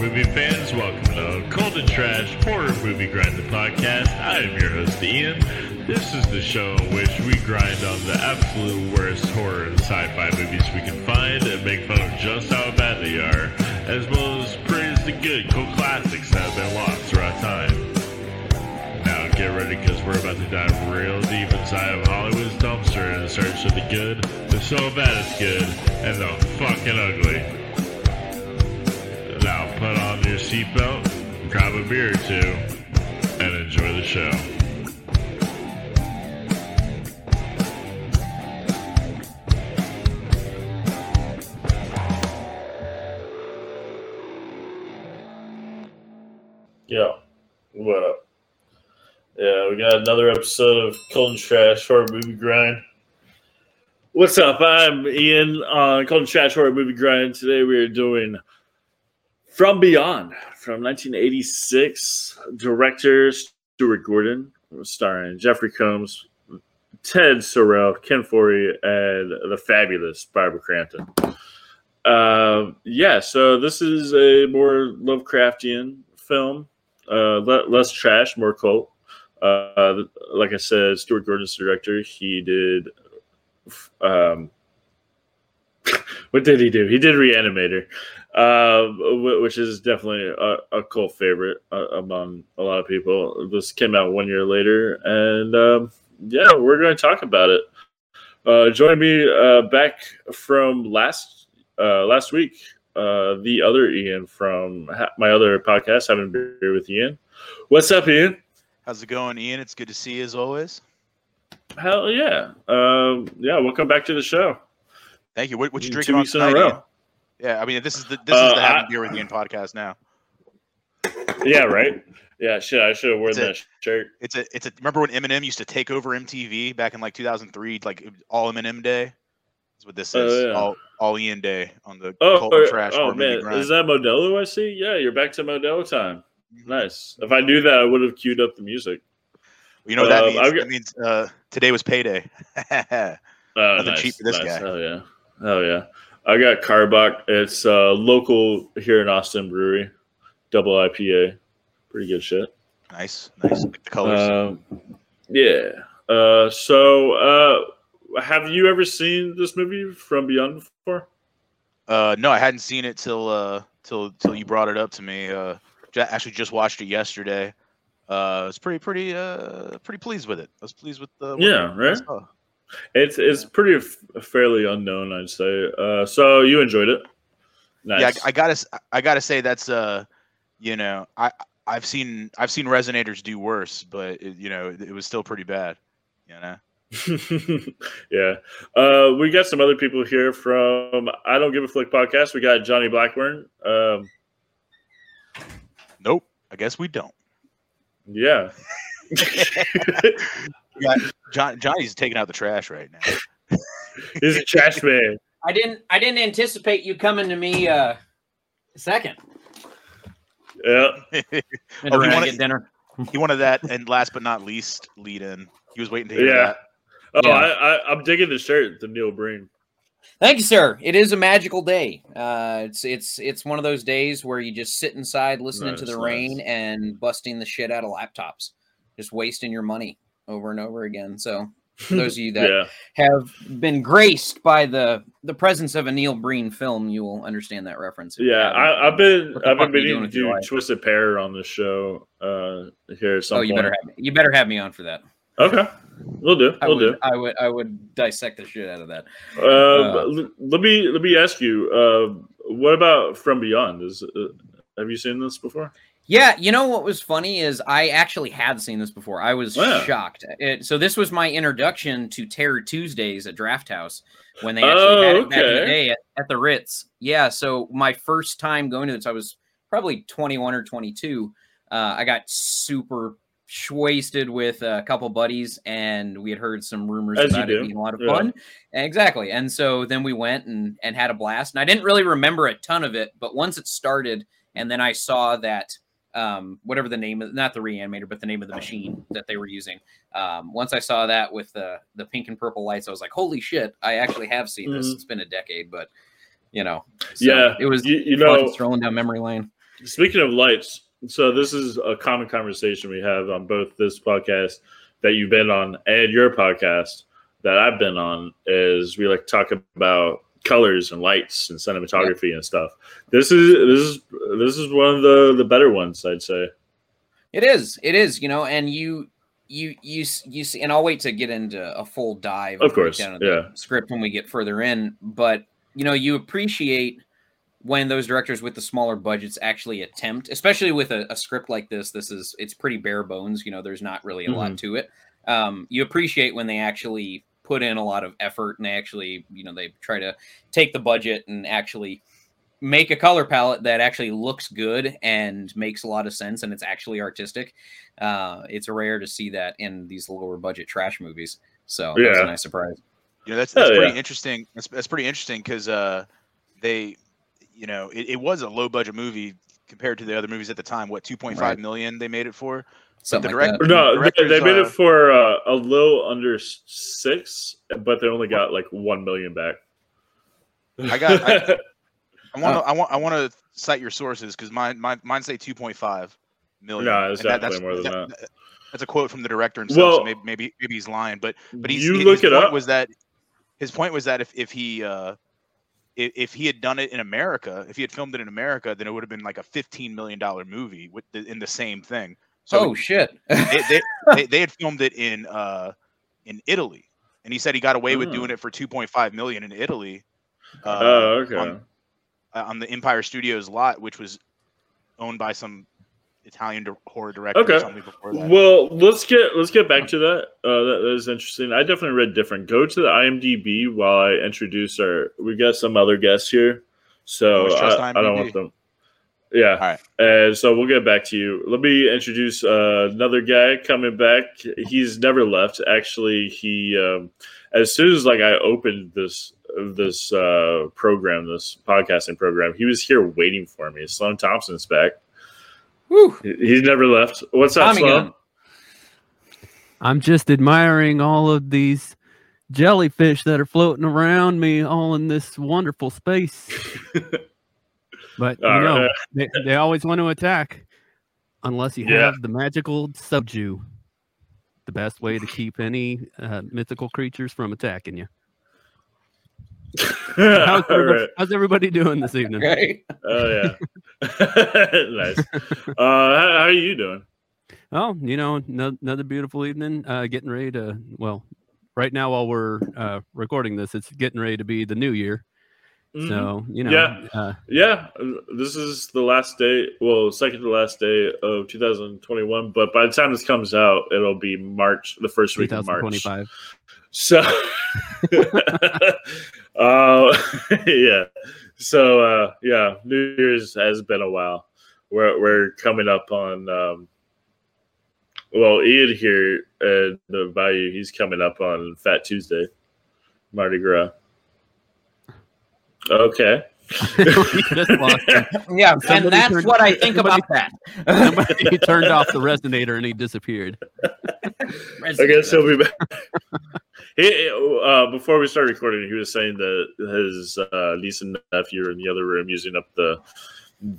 movie fans. Welcome to Cult and Trash Horror Movie Grind the Podcast. I am your host, Ian. This is the show in which we grind on the absolute worst horror and sci fi movies we can find and make fun of just how bad they are, as well as praise the good, cult classics that have been lost throughout time. Now get ready because we're about to dive real deep inside of Hollywood's dumpster in search of the good, the so bad it's good, and the fucking ugly. Put on your seatbelt, grab a beer or two, and enjoy the show. Yeah. What up? Yeah, we got another episode of Cult and Trash Horror Movie Grind. What's up? I'm Ian on Cult and Trash Horror Movie Grind. Today we are doing From Beyond from 1986. Director Stuart Gordon, starring Jeffrey Combs, Ted Sorel, Ken Foree, and the fabulous Barbara Crampton. Uh, yeah, so this is a more Lovecraftian film uh, le- less trash, more cult. Uh, like I said, Stuart Gordon's director. He did. Um, what did he do? He did Reanimator, uh, which is definitely a, a cult favorite uh, among a lot of people. This came out one year later, and um, yeah, we're going to talk about it. Uh, join me uh, back from last uh, last week uh, the other Ian from ha- my other podcast, having beer with Ian. What's up, Ian? How's it going, Ian? It's good to see you as always. Hell yeah, um, yeah. Welcome back to the show. Thank you. What, what you Two drinking on weeks in a tonight? Yeah, I mean, this is the this Uh, is the having I- beer with Ian podcast now. Yeah, right. Yeah, shit. I should have worn a- that shirt. It's a it's a. Remember when Eminem used to take over MTV back in like 2003, like all Eminem Day. That's what this Oh, is. yeah. All all Ian Day on the Oh, or- Trash oh man, Grind. is that Modelo? I see. Yeah, you're back to Modelo time. Mhm. Nice. If I knew that, I would have queued up the music. You know what that Um, means? Got- That means uh, today was payday. Oh, Nothing nice, cheap for this nice. guy. Hell yeah. Hell yeah. I got Karbach. It's uh, local here in Austin Brewery, double IPA. Pretty good shit. nice, nice. Like the colors. Um, yeah. Uh, so, uh, have you ever seen this movie from Beyond before? Uh, no, I hadn't seen it till uh till till you brought it up to me. Uh, actually just watched it yesterday. Uh, I was pretty pretty uh pretty pleased with it. I was pleased with the Yeah, right? It's it's pretty f- fairly unknown, I'd say. Uh, so you enjoyed it? Nice. Yeah, I, I gotta I gotta say that's uh, you know, I I've seen I've seen resonators do worse, but it, you know, it, it was still pretty bad. You know. yeah. Uh, we got some other people here from I Don't Give a Flick podcast. We got Johnny Blackburn. Um, Nope. I guess we don't. yeah. We got John Johnny's taking out the trash right now. He's a trash man. I didn't I didn't anticipate you coming to me uh second. Yeah. And Oh, you around wanna- get dinner. He wanted that, and last but not least, lead in. He was waiting to hear Yeah. that. Oh, Yeah. I, I, I'm digging the shirt, the Neil Breen. Thank you, sir. It is a magical day. Uh it's it's it's one of those days where you just sit inside listening to the nice. rain and busting the shit out of laptops. Just wasting your money over and over again. So those of you that yeah. have been graced by the the presence of a Neil Breen film, you will understand that reference. Yeah. I, I've been I've been meaning doing to do? Twisted Pair on the show uh, here at some Oh, you point. better have me. You better have me on for that. Okay. We'll do. I We'll would, do. I would, I would dissect the shit out of that. Uh, Uh, let me let me ask you. Uh, what about From Beyond? Is uh, have you seen this before? Yeah, you know what was funny is I actually had seen this before. I was Wow. shocked. It, so this was my introduction to Terror Tuesdays at Draft House when they actually had Oh, it back in the day at, at the Ritz. Yeah, so my first time going to this, I was probably 21 or 22. Uh, I got super wasted with a couple buddies, and we had heard some rumors As about it being a lot of Yeah. fun. Exactly. And so then we went and and had a blast. And I didn't really remember a ton of it, but once it started, and then I saw that um, whatever the name of not the reanimator, but the name of the machine that they were using. Um, once I saw that with the the pink and purple lights, I was like, "Holy shit! I actually have seen this." Mhm. It's been a decade, but you know, so Yeah, it was You, you know, strolling down memory lane. Speaking of lights, so this is a common conversation we have on both this podcast that you've been on and your podcast that I've been on is we like talk about colors and lights and cinematography and stuff. This is this is this is one of the the better ones, I'd say. It is. It is. You know, and you you you you see, and I'll wait to get into a full dive, Of course, of the yeah. script when we get further in. But you know, you appreciate when those directors with the smaller budgets actually attempt, especially with a, a script like this. This is it's pretty bare bones. You know, there's not really a lot to it. Um, you appreciate when they actually put in a lot of effort and actually, you know, they try to take the budget and actually make a color palette that actually looks good and makes a lot of sense and it's actually artistic. Uh, it's rare to see that in these lower budget trash movies. So that's Yeah. a nice surprise. You know, that's that's Oh, pretty yeah. interesting. That's, that's pretty interesting because uh, they, you know, it, it was a low budget movie compared to the other movies at the time. What two point five Right. million they made it for? Something the like direct- that. No, they, directors, they made uh, it for uh, a little under six, but they only got like one million back. I got- I- I want to I want I want to cite your sources because mine mine mine say two point five million. No, it's and that- definitely more than that- That's a quote from the director himself. Well- so maybe, maybe maybe he's lying, but but he's, you his look it up. was that his point was that if if he uh if, if he had done it in America, if he had filmed it in America, then it would have been like a fifteen million dollar movie with the, in the same thing. So oh shit! they, they, they, they had filmed it in uh in Italy, and he said he got away with Oh. doing it for two point five million in Italy. Uh, oh, okay. on, uh, on the Empire Studios lot, which was owned by some Italian di- horror director Okay. or something before that. Well, let's get let's get back to that. Uh, that. That is interesting. I definitely read different. Go to the IMDb while I introduce our. We got some other guests here, so I, I don't want them. Yeah. All right. And so we'll get back to you. Let me introduce uh, another guy coming back. He's never left. Actually, he um, as soon as like I opened this this uh, program, this podcasting program, he was here waiting for me. Sloan Thompson's back. Whew. He- He's never left. What's up, Tommy Sloan? gun. I'm just admiring all of these jellyfish that are floating around me, all in this wonderful space. But you All know, right. they, they always want to attack unless you Yeah. have the magical subdue. The best way to keep any uh, mythical creatures from attacking you. How's, everybody, right. how's everybody doing this evening? Right? Oh yeah. nice. Uh, how, how are you doing? Oh, you know, no, another beautiful evening. Uh, getting ready to well, right now while we're uh, recording this, it's getting ready to be the new year. Mhm. So you know, Yeah. uh, Yeah, this is the last day. Well, second to last day of 2021. But by the time this comes out, it'll be March, the first week of March. 2025. So, uh, yeah. So, uh, yeah, New Year's has been a while. We're we're coming up on. Um, well, Ian here at the Bayou, he's coming up on Fat Tuesday, Mardi Gras. Okay. We just lost him. Yeah, and that's turned- what I think somebody- about that. he turned off the resonator and he disappeared. I guess he'll be back. he, uh, before we started recording, he was saying that his uh, niece and nephew are in the other room using up the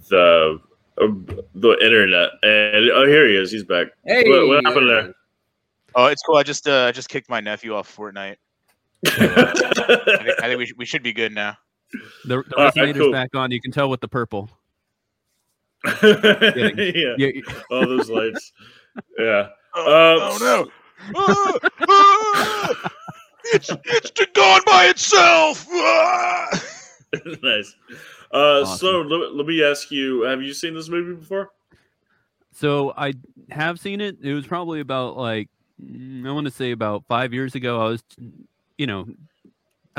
the uh, the internet. And oh, here he is. He's back. Hey, What, what happened there? Oh, it's cool. I just uh, I just kicked my nephew off Fortnite. I think, I think we, should, we should be good now. The, the All right, resonator's cool. back on. You can tell with the purple. yeah, Yeah, all those lights. Yeah. Oh, Um, no! Ah, ah, it's it's gone by itself. Ah! nice. Uh, Awesome. So let, let me ask you: Have you seen this movie before? So I have seen it. It was probably about like mm, I want to say about five years ago. I was, you know,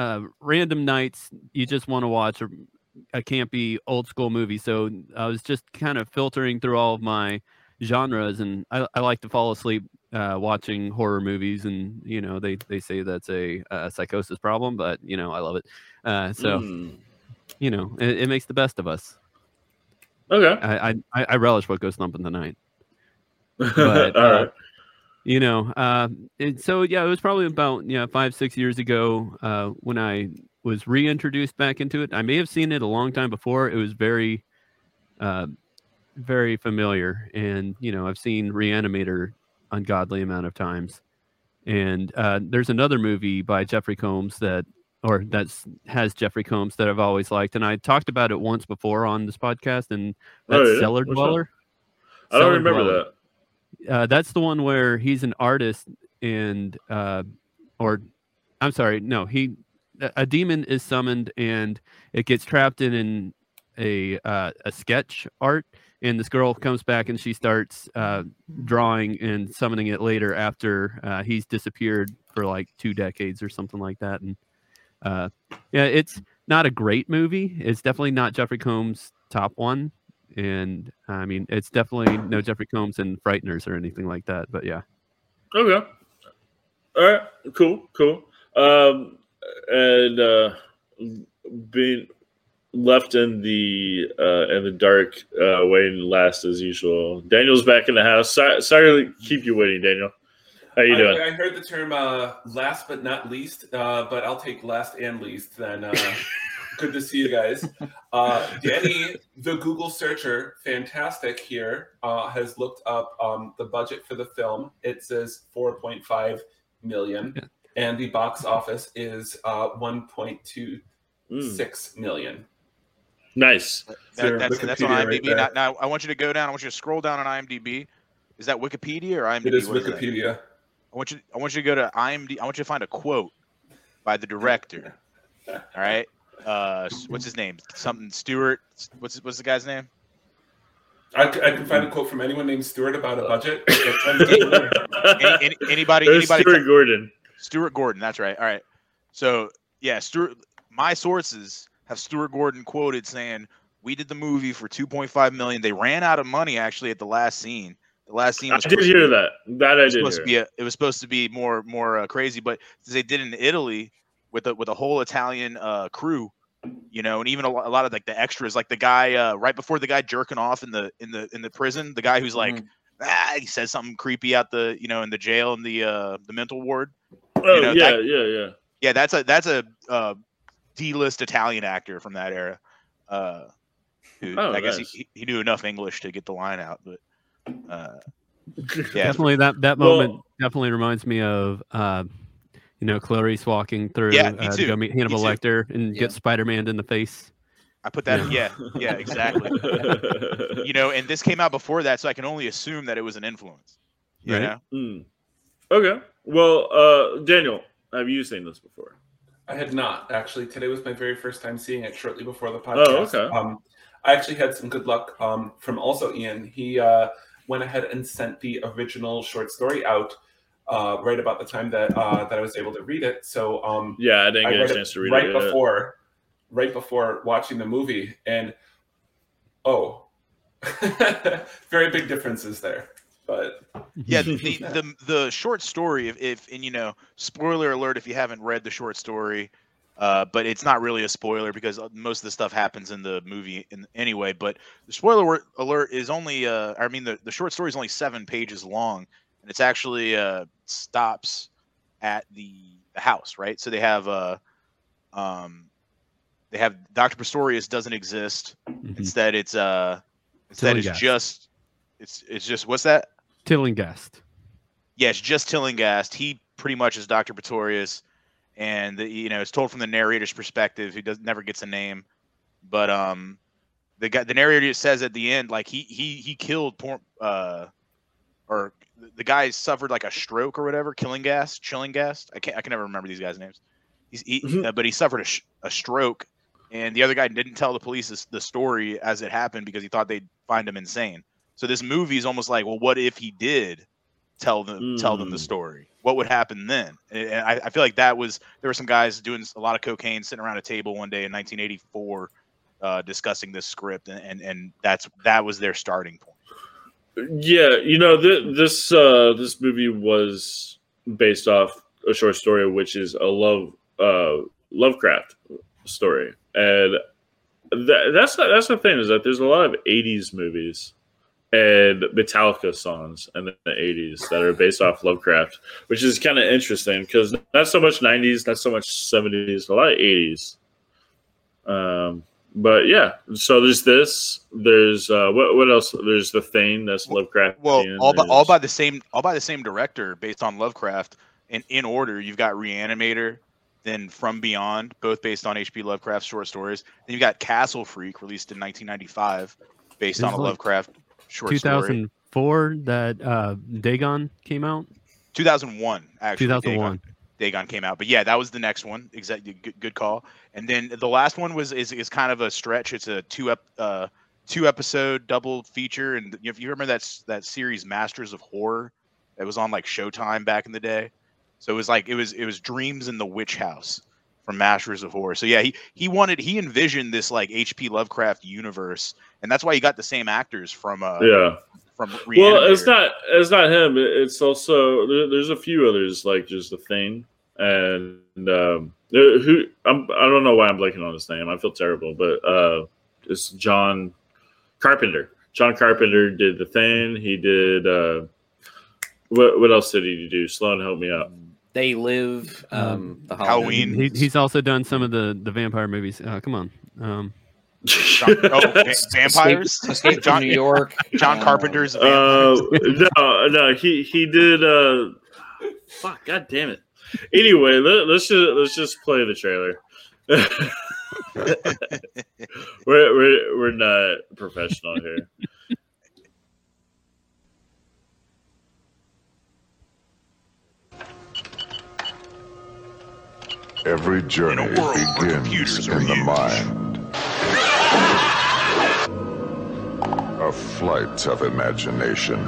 uh, random nights you just want to watch a, a campy old school movie. So I was just kind of filtering through all of my genres, and I, I like to fall asleep uh, watching horror movies. And you know, they they say that's a, a psychosis problem, but you know, I love it. Uh, so Mm. you know, it, it makes the best of us. Okay. I, I I relish what goes thump in the night. all But, uh, right. You know uh and so yeah it was probably about yeah five six years ago uh when i was reintroduced back into it i may have seen it a long time before it was very uh very familiar, and you know I've seen Reanimator ungodly amount of times, and uh, there's another movie by Jeffrey Combs that or that's has Jeffrey Combs that I've always liked, and I talked about it once before on this podcast, and that's Oh, yeah? Cellar? Dweller. I don't Cellar remember Dweller. that. Uh, that's the one where he's an artist and uh, or I'm sorry, no, he a- demon is summoned and it gets trapped in an, a uh, a sketch art, and this girl comes back and she starts uh, drawing and summoning it later after uh, he's disappeared for like two decades or something like that, and uh, yeah, it's not a great movie. It's definitely not Jeffrey Combs' top one, and I mean, it's definitely no Jeffrey Combs and Frighteners or anything like that. But yeah, Okay. All right. Cool. Cool. Um, and uh, being left in the uh, in the dark, uh, waiting last as usual. Daniel's back in the house. Sorry, sorry to keep you waiting, Daniel. How you doing? I, I heard the term uh, last but not least, uh, but I'll take last and least then. Uh, good to see you guys. Uh, Danny, the Google searcher, fantastic here, uh, has looked up um, the budget for the film. It says 4.5 million, Yeah. and the box office is uh, 1.26 Mm, million. nice. That, that's that's on Wikipedia right IMDb. now, now I want you to go down. I want you to scroll down on IMDb. Is that Wikipedia or IMDb? It is What that? Wikipedia. I want you. I want you to go to IMDb. I want you to find a quote by the director. All right. Uh, what's his name? Something Stewart. What's what's the guy's name? I, I can find a quote from anyone named Stewart about a budget. It tends to be there. Any, any, anybody? There's Anybody? Stuart Gordon. Stuart Gordon. That's right. All right. So yeah, Stuart. My sources have Stuart Gordon quoted saying, "We did the movie for 2.5 million. They ran out of money actually at the last scene. The last scene I did supposed to hear be- that. That I it was did supposed to be a, it was supposed to be more more uh, crazy, but they did it in Italy with a with a whole Italian uh, crew, you know, and even a, lo- a lot of like the extras, like the guy uh, right before the guy jerking off in the in the in the prison, the guy who's like. Mm-hmm. Ah, he says something creepy out the you know in the jail in the uh the mental ward. Oh know, yeah, that- yeah, yeah. Yeah, that's a that's a uh, D-list Italian actor from that era. Uh, who, Oh, I guess he, he knew enough English to get the line out, but uh, yeah, definitely that that Well- moment definitely reminds me of uh, you know Clarice walking through Yeah, me uh, to too. go meet Hannibal too. Lecter and Yeah. get Spider Man in the face. I put that. Yeah, yeah, exactly. you know, and this came out before that, so I can only assume that it was an influence. You Right. Mm. Okay. Well, uh, Daniel, have you seen this before? I had not actually. Today was my very first time seeing it. Shortly before the podcast. Oh, okay. Um, I actually had some good luck um, from also Ian. He uh, went ahead and sent the original short story out uh, right about the time that uh, that I was able to read it. So um, Yeah, I didn't I get a chance to read right it. yet. before, right before watching the movie, and oh, very big differences there. But yeah. The, the the short story, if, if and you know, spoiler alert if you haven't read the short story, uh, but it's not really a spoiler because uh, most of the stuff happens in the movie in, anyway. But the spoiler alert is only, uh, I mean, the, the short story is only seven pages long, and it's actually uh, stops at the, the house, right? So they have, uh, um, they have Doctor Pretorius doesn't exist. Mhm. Instead, it's uh, instead it's just, it's it's just what's that? Tillinghast. yeah, it's just Tillinghast. He pretty much is Doctor Pretorius, and the, you know it's told from the narrator's perspective, who does never gets a name, but um, the guy, the narrator says at the end, like he he he killed uh, or the- guy suffered like a stroke or whatever, killing gas, chilling gas. I can't I can never remember these guys' names. He's he, Mhm. uh, but he suffered a, sh- a stroke, and the other guy didn't tell the police this, the story as it happened because he thought they'd find him insane. So this movie is almost like, well, what if he did tell them tell them the Mm. story? What would happen then? And and I, I feel like that was there were some guys doing a lot of cocaine, sitting around a table one day in 1984, uh, discussing this script, and, and and that's that was their starting point. Yeah, you know, th- this uh, this movie was based off a short story, which is a love uh, Lovecraft story, and that, that's the, that's the thing is that there's a lot of '80s movies and Metallica songs in the '80s that are based off Lovecraft, which is kind of interesting because not so much '90s, not so much '70s, a lot of '80s. Um, but yeah, so there's this. There's uh, what what else? There's the thing that's Lovecraft. Well, all by, all by the same all by the same director based on Lovecraft. And in order, you've got Reanimator, then From Beyond, both based on H.P. Lovecraft short stories. Then you've got Castle Freak, released in 1995, based This on a is like Lovecraft short story. 2004 that uh, Dagon came out. 2001, actually. 2001. Dagon, Dagon came out, but yeah, that was the next one. Exactly, good, good call. And then the last one was is, is kind of a stretch. It's a two up uh, two episode double feature. And if you remember that that series Masters of Horror, that was on like Showtime back in the day. So it was like it was it was Dreams in the Witch House from Masters of Horror. So yeah, he he wanted he envisioned this like H.P. Lovecraft universe, and that's why he got the same actors from uh yeah. from Well, it's not it's not him. It's also there, there's a few others like just the thing and um, who I'm I don't know why I'm blanking on his name. I feel terrible, but uh, it's John Carpenter. John Carpenter did the thing. He did uh, what what else did he do? Sloan, help me out. They live um, the Halloween. He, he's also done some of the the vampire movies. Uh, come on. Um, John, oh, va- vampires. Escape, Escape John- New York. John um, Carpenter's a Uh, no, no, he he did. Uh, fuck, god damn it. Anyway, let, let's just let's just play the trailer. we're we're we're not professional here. Every journey In a world where begins in the used. mind. A flight of imagination.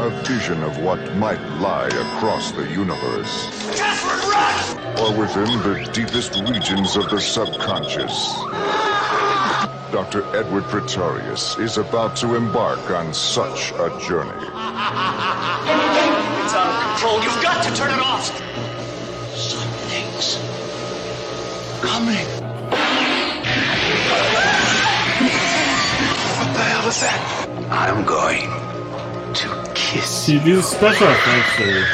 A vision of what might lie across the universe. Or within the deepest regions of the subconscious. Dr. Edward Pretorius is about to embark on such a journey. It's out of control. You've got to turn it off. Something's coming. What the hell is that? I'm going to kiss See, these special effects are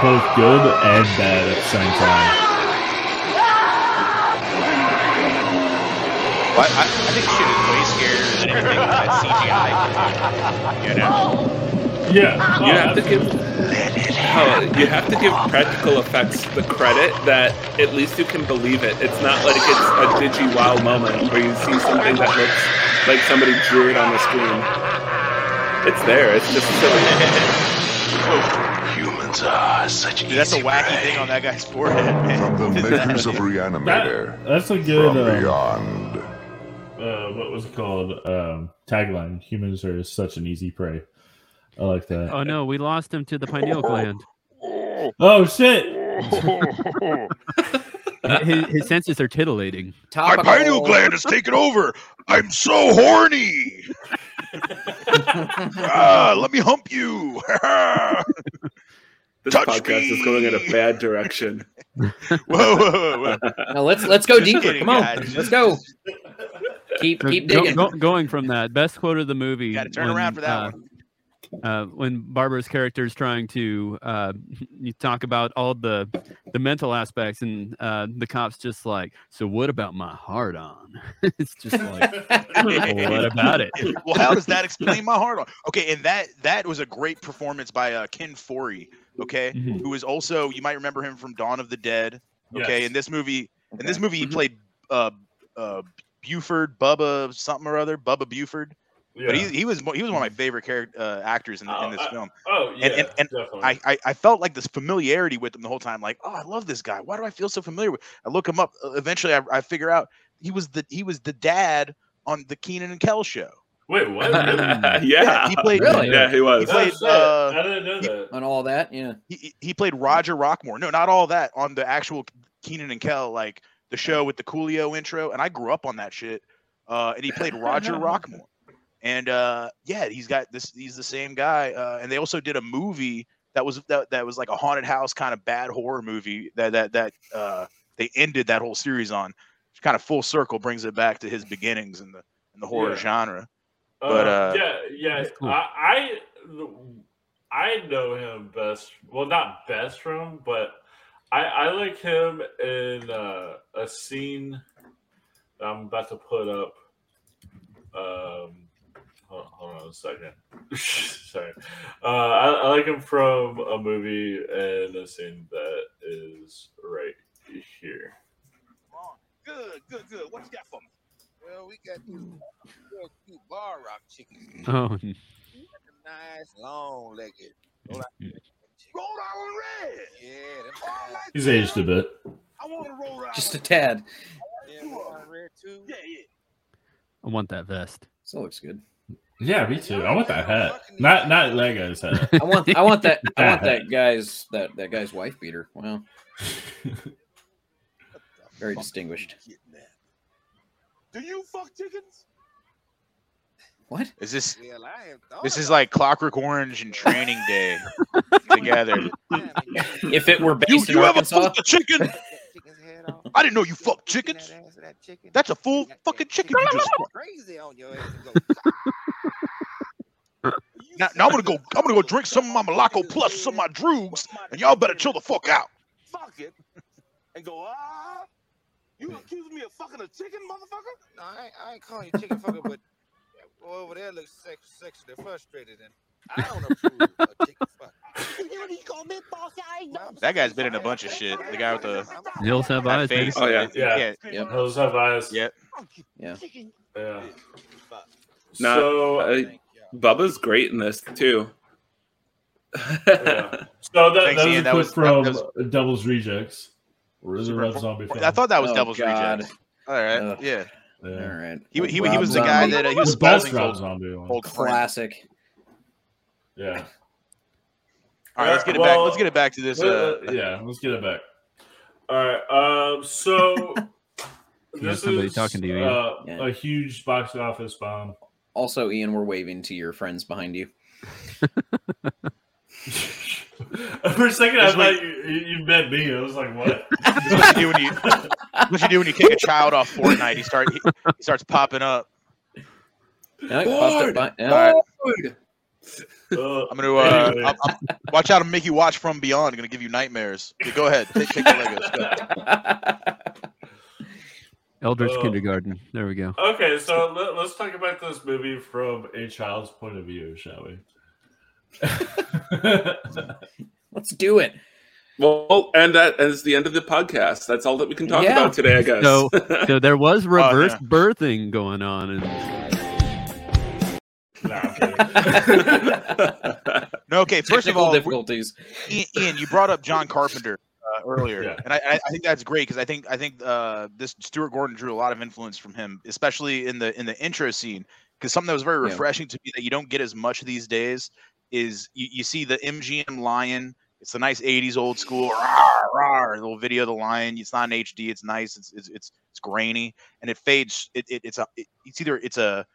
both good and bad at the same time. Well, I, I think shit is way scarier than anything that CGI. did, You know, Yeah, You have to give how, you have to give practical effects the credit that at least you can believe it. It's not like it's a digi wow moment where you see something that looks like somebody drew it on the screen. It's there. It's just silly. Humans are such dude, that's a wacky prey. thing on that guy's forehead, man. From the What is that? makers of Reanimator. that, that's a good From uh, beyond. uh, what was it called? Um, tagline: "Humans are such an easy prey." I like that. oh no, we lost him to the pineal gland. Oh shit! his, his senses are titillating. My Topical. has taken over. I'm so horny. ah, let me hump you. This Touch podcast me. is going in a bad direction. whoa, whoa, whoa, whoa. Now let's let's go Just deeper. kidding, Come on, guys. let's go. Keep So keep go- digging. go- going from that, best quote of the movie. Gotta turn when, around for that uh, one. Uh, when Barbara's character is trying to uh, you talk about all the the mental aspects, and uh, the cops just like, so what about my heart on? it's just like, well, what about it? well, how does that explain my heart on? Okay, and that that was a great performance by uh, Ken Foree. Okay, Mhm. who is also you might remember him from Dawn of the Dead. Okay, Yes. in this movie, in this movie he played uh, uh, Buford, Bubba something or other, Bubba Buford. But he, he was he was one of my favorite character uh, actors in, in this Oh, I- film. Oh yeah, And- and- and definitely. I, I I felt like this familiarity with him the whole time. Like, oh, I love this guy. Why do I feel so familiar with? I look him up. uh, Eventually, I, I figure out he was the he was the dad on the Kenan and Kel show. Wait, what? yeah. he played Really? Yeah, he was. He played, Oh, uh, I didn't know he- that. on all that, yeah. he, he- he played Roger Rockmore. No, not all that on the actual Kenan and Kel, like the show with the Coolio intro. And I grew up on that shit. Uh, and he played Roger Rockmore. And uh, yeah, he's got this. He's the same guy. Uh, and they also did a movie that was that, that was like a haunted house kind of bad horror movie that that that uh, they ended that whole series on. Which kind of full circle brings it back to his beginnings in the in the horror Yeah. genre. But, uh, yeah, yeah, cool. I, I I know him best. Well, not best from, but I, I like him in uh, a scene that I'm about to put up. Um, hold, hold on a second. Sorry. Uh, I, I like him from a movie and a scene that is right here. Good, good, good. What you got for me? Well, we got this real cute bar rock chicken. Oh, Nice, long legged. Rhode Island Red. Yeah, them. He's aged a bit. I want a Rhode Island. Just a tad. Yeah, Red too. Yeah, yeah. I want that vest. Still looks good. Yeah, me too. I want that hat. Not not Lego's hat. I want I want that I want that guy's that that guy's wife beater. Wow. Very distinguished. Do you fuck chickens? What? Is this Well, I have thought this is like Clockwork Orange and Training Day together? If it were based in you ever fucked a chicken? that chicken's head off. I didn't know you fucked chickens. that ass of that chicken. That's a full fucking chicken chicken you just go crazy on your ass and go. Now, now I'm gonna go. I'm gonna go drink some of my Moloko Plus, some of my Droogs, and y'all better chill the fuck out. Fuck it. And go, ah. You accuse me of fucking a chicken, motherfucker? No, I ain't, I ain't calling you chicken fucker, but boy over there looks sex, sexually frustrated, and I don't approve of chicken fuck. That guy's been in a bunch of shit. The guy with the Hills have eyes. face. Oh, yeah. Yeah. Yep. Those have eyes. Yeah. Yeah. Yeah. Not- So uh, Bubba's great in this too. yeah. So that, Thanks, that was Ian. a That clip was- from that Devil's Rejects. Really Super Red. Zombie film. I thought that was Oh, Devil's God. Rejects. All right. Ugh. Yeah. All Yeah. right. He he, he was the guy Zombie. that uh, he was The best Spaulding's Rob old, Zombie one. old classic. Yeah. All right, let's get it back. Let's get it back to this. Uh, Uh, yeah, let's get it back. All right. Um. So this somebody is talking to you, uh, Yeah. a huge box office bomb. Also, Ian, we're waving to your friends behind you. For a second, I This thought you, you you meant me. I was like, what? what you do when you what you do when you kick a child off Fortnite. He start he, he starts popping up. No, it popped up by- yeah. All right, Uh, I'm gonna uh, anyway. I'm, I'm, watch out and make you watch from beyond. I'm gonna give you nightmares. Okay, go ahead, take, take the Legos. Go. Eldritch Oh. Kindergarten. There we go. Okay, so let, let's talk about this movie from a child's point of view, shall we? Let's do it. Well, and that is the end of the podcast. That's all that we can talk Yeah. about today, I guess. So, so there was oh, reverse yeah. birthing going on, and Nah, I'm. No, okay. First of all, difficulties. Ian, Ian, you brought up John Carpenter uh, earlier, Yeah. and I, I, think that's great because I think I think uh, this Stuart Gordon drew a lot of influence from him, especially in the in the intro scene. Because something that was very Yeah. refreshing to me that you don't get as much these days is you, you see the MGM lion. It's the nice '80s old school rawr, rawr, little video of the lion. It's not in HD. It's nice. It's it's it's, it's grainy, and it fades. It, it it's a it, it's either it's a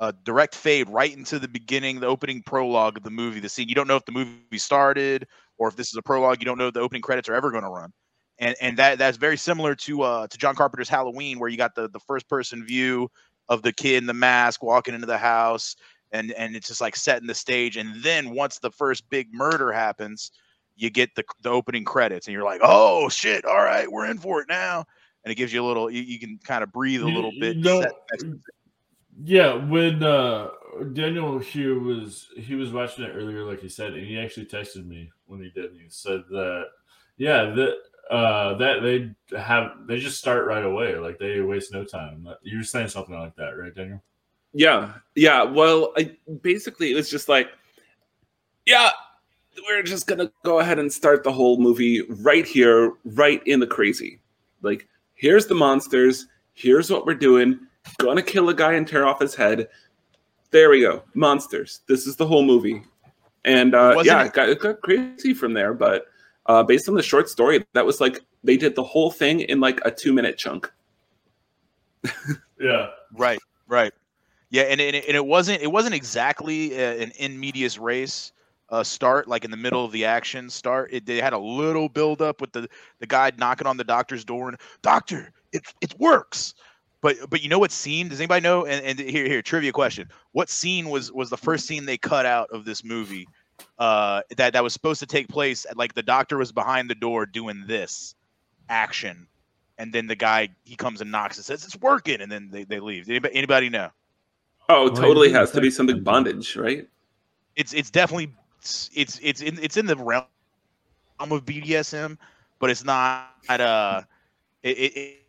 a direct fade right into the beginning, the opening prologue of the movie, the scene. You don't know if the movie started or if this is a prologue. You don't know if the opening credits are ever going to run, and and that that's very similar to uh to John Carpenter's Halloween, where you got the the first person view of the kid in the mask walking into the house, and and it's just like setting the stage, and then once the first big murder happens, you get the the opening credits, and you're like, oh shit, all right, we're in for it now. And it gives you a little, you, you can kind of breathe a little bit. Yeah, when uh, Daniel here was he was watching it earlier, like he said, and he actually texted me when he did. He said that yeah, that uh, that they have they just start right away, like they waste no time. You were saying something like that, right, Daniel? Yeah, yeah. Well, I basically it was just like, yeah, we're just gonna go ahead and start the whole movie right here, right in the crazy. Like, here's the monsters. Here's what we're doing. Gonna kill a guy and tear off his head. There we go. Monsters. This is the whole movie. And uh, Wasn't yeah, it- it got, it got crazy from there. But uh, based on the short story, that was like they did the whole thing in like a two minute chunk. Yeah, Right, right. Yeah, and, and, it, and it wasn't it wasn't exactly uh, an in medias res uh, start, like in the middle of the action start. It they had a little build up with the the guy knocking on the doctor's door and doctor, it it works. But but you know what scene? Does anybody know? And, and here here trivia question: What scene was was the first scene they cut out of this movie uh, that that was supposed to take place. At, Like the doctor was behind the door doing this action, and then the guy he comes and knocks and says it's working, and then they, they leave. Anybody, anybody know? Oh, it totally has to be didn't something bondage, right? It's it's definitely it's it's it's in, it's in the realm of BDSM, but it's not uh it it,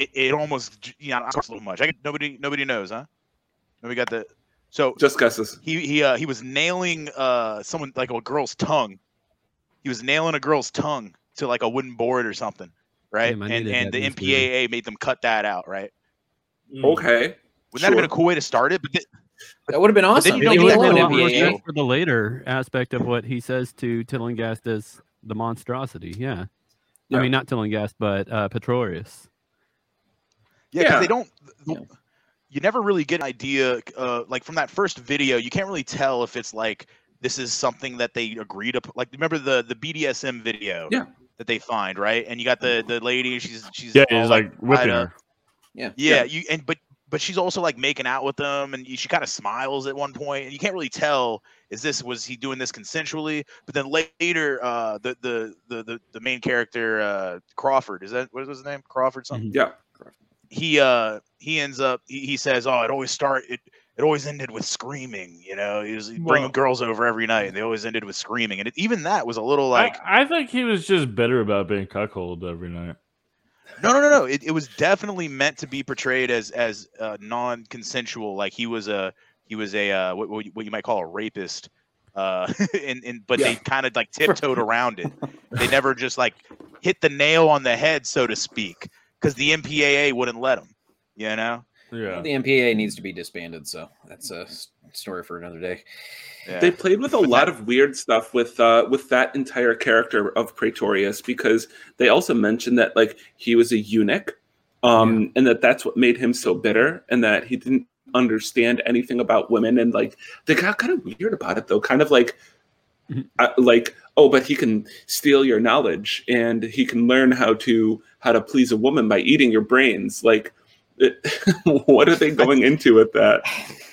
it, it, it almost you know it's a little much. I nobody nobody knows, huh? Nobody got the so Just guesses. he he uh, he was nailing uh someone like a girl's tongue. He was nailing a girl's tongue to like a wooden board or something, right? Damn, and and the in this movie. MPAA made them cut that out, right? Mm. Okay. Wouldn't that have been a cool way to start it? But th- That would have been then awesome. you don't Maybe would get have that been a that would lot have more MPAA. for the later aspect of what he says to Tillinghast as the monstrosity. Yeah. Yeah. I mean, not Tillinghast, but uh, Pretorius. Yeah, Yeah. they don't. Yeah. You never really get an idea, uh, like from that first video. You can't really tell if it's like this is something that they agreed upon. Like remember the the BDSM video Yeah. that they find, right? And you got the the lady. She's she's Yeah, all, he's like whipping up. her. Yeah. Yeah, you and but but she's also like making out with them, and you, she kind of smiles at one point, and you can't really tell is this was he doing this consensually? But then later, uh, the the the the, the main character uh, Crawford is that what was his name? Crawford something. Yeah. He uh he ends up he, he says, oh, it always start it. It always ended with screaming, you know. He was he'd Well- girls over every night, and they always ended with screaming. And it, even that was a little like, I, I think he was just bitter about being cuckolded every night. No, no, no, no. It, it was definitely meant to be portrayed as as uh, non-consensual. Like he was a he was a uh, what what you- might call a rapist. Uh, and, and but they kind of like tiptoed around it. They never just like hit the nail on the head, so to speak, because the MPAA wouldn't let them. You know. Yeah. The MPA needs to be disbanded, so that's a story for another day. Yeah. They played with a But lot that- of weird stuff with uh, with that entire character of Pretorius because they also mentioned that like he was a eunuch, um, and that that's what made him so bitter, and that he didn't understand anything about women, and like they got kind of weird about it though, kind of like Uh, like oh, but he can steal your knowledge and he can learn how to how to please a woman by eating your brains, like. It, what are they going into with that?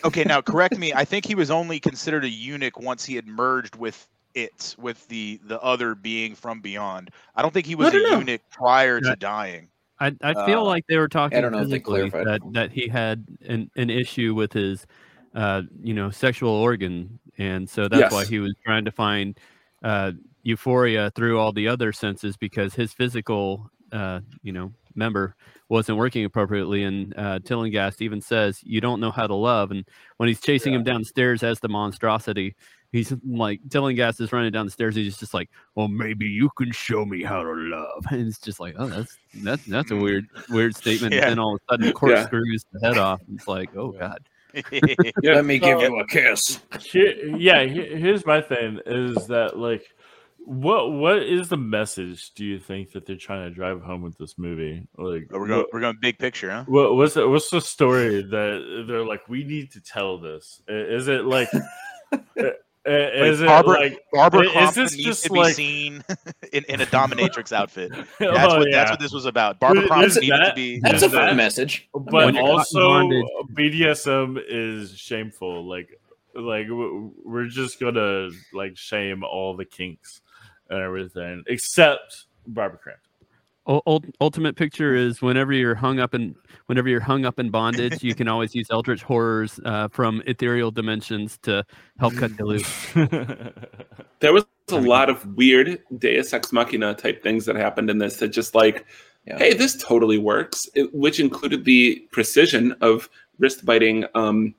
Okay, now correct me. I think he was only considered a eunuch once he had merged with it, with the the other being from beyond. I don't think he was a know. eunuch prior to dying. I, I feel Uh, like they were talking I don't know if they physically clarified. that, that he had an, an issue with his, uh, you know, sexual organ, and so that's why he was trying to find uh, euphoria through all the other senses because his physical, uh, you know, member wasn't working appropriately. And uh, Tillinghast even says, "You don't know how to love." And when he's chasing him downstairs as the monstrosity, he's like Tillinghast is running down the stairs. He's just like, "Well, maybe you can show me how to love." And it's just like, "Oh, that's that's that's a weird weird statement." Yeah. And then all of a sudden, corkscrews the head off. It's like, "Oh God." Yeah. Let me give you a kiss. Here, yeah, he- here's my thing is that like what what is the message do you think that they're trying to drive home with this movie? Like Oh, we're going what, we're going big picture, huh? what what's the, what's the story that they're like we need to tell this? Is it like uh, Uh, is it Barbara, like Barbara i- is Crampton this needs just to be like- seen in, in a dominatrix outfit. That's Oh, what yeah. that's what this was about. Barbara Well, Crampton is needed to be. That's a fun that- message. but When you're caught in also BDSM is shameful. Like like we're just gonna like shame all the kinks and everything except Barbara Crampton. U- ul- ultimate picture is whenever you're hung up in whenever you're hung up in bondage, you can always use eldritch horrors uh, from ethereal dimensions to help cut you loose. There was a lot of weird Deus Ex Machina type things that happened in this that just like, Yeah. hey, this totally works, it, which included the precision of wrist biting um,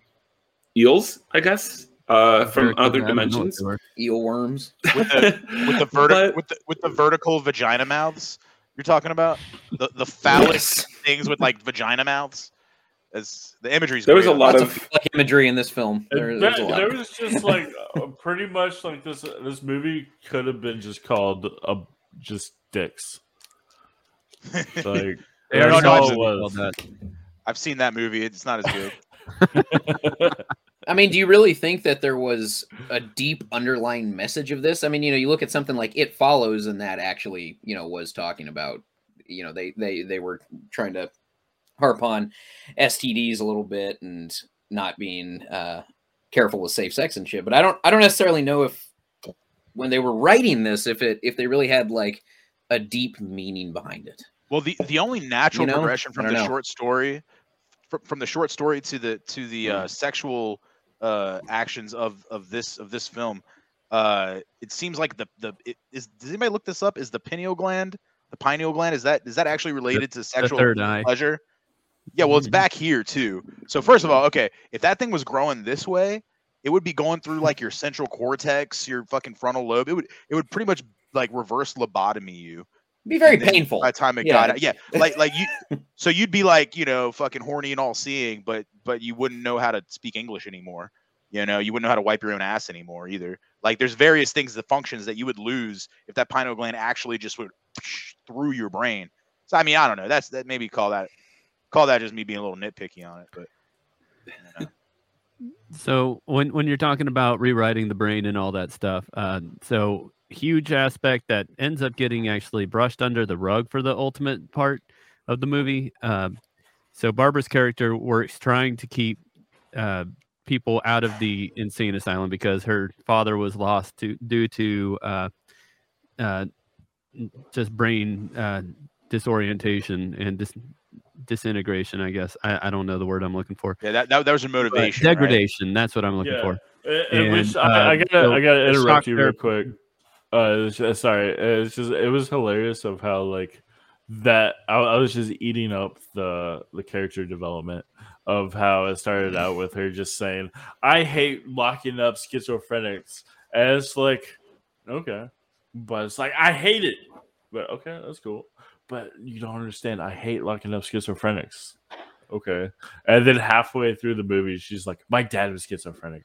eels, I guess, uh, from Very other I don't know what dimensions. Eel worms. with the with the vertical But- with the with the vertical vagina mouths you're talking about the the phallic Yes. things with like vagina mouths as the imagery's There was great a lot of- of imagery in this film. There, And there's that- a lot. there was just like uh, pretty much like this. This movie could have been just called uh, just dicks. Like They No, no, I've- it called that. I've seen that movie it's not as good I mean, do you really think that there was a deep underlying message of this? I mean, you know, you look at something like It Follows, and that actually, you know, was talking about, you know, they they they were trying to harp on STDs a little bit and not being uh, careful with safe sex and shit. But I don't I don't necessarily know if when they were writing this if it if they really had like a deep meaning behind it. Well, the the only natural You know? progression from the know. short story, from, from the short story to the to the uh, sexual uh, actions of of this of this film, uh, it seems like the the it, is. Does anybody look this up? Is the pineal gland, the pineal gland, is that is that actually related to sexual third eye. pleasure? Yeah, well, it's back here too. So first of all, okay, if that thing was growing this way, it would be going through like your central cortex, your fucking frontal lobe. It would it would pretty much like reverse lobotomy you. It'd be very And then painful. by the time it Yeah. got out. Yeah, like like you. So you'd be like you know fucking horny and all seeing, but but you wouldn't know how to speak English anymore. You know, you wouldn't know how to wipe your own ass anymore either. Like there's various things, the functions that you would lose if that pineal gland actually just went through your brain. So I mean, I don't know. That's that maybe call that call that just me being a little nitpicky on it, but So when when you're talking about rewriting the brain and all that stuff, uh, so huge aspect that ends up getting actually brushed under the rug for the ultimate part of the movie. Um, so Barbara's character works trying to keep uh, people out of the insane asylum because her father was lost to due to uh, uh, just brain uh, disorientation and dis- disintegration. I guess I, I don't know the word I'm looking for. yeah, that that, that was her But motivation. right? degradation. That's what I'm looking Yeah. for. Uh, which And, I, I uh, gotta, so I gotta interrupt you real therapy- quick. Uh, just- sorry, it's just it was hilarious of how like that. I, I was just eating up the the character development of how it started out with her just saying, "I hate locking up schizophrenics," and it's like, okay, but it's like I hate it, but okay, that's cool. But you don't understand. I hate locking up schizophrenics. Okay, and then halfway through the movie, she's like, "My dad was schizophrenic."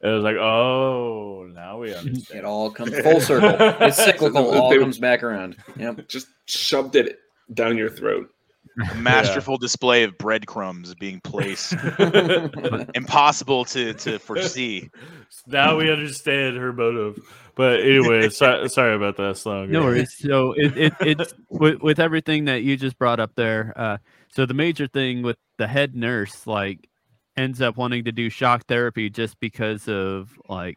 And it was like, oh, now we understand. It all comes full circle. It's cyclical. All They- comes back around. Yep. Just shoved it down your throat. A masterful display of breadcrumbs being placed. Impossible to to foresee. now we understand her motive. But anyway, so, sorry about that song. No worries. So it, it it's with, with everything that you just brought up there. Uh, so the major thing with the head nurse, like, ends up wanting to do shock therapy just because of like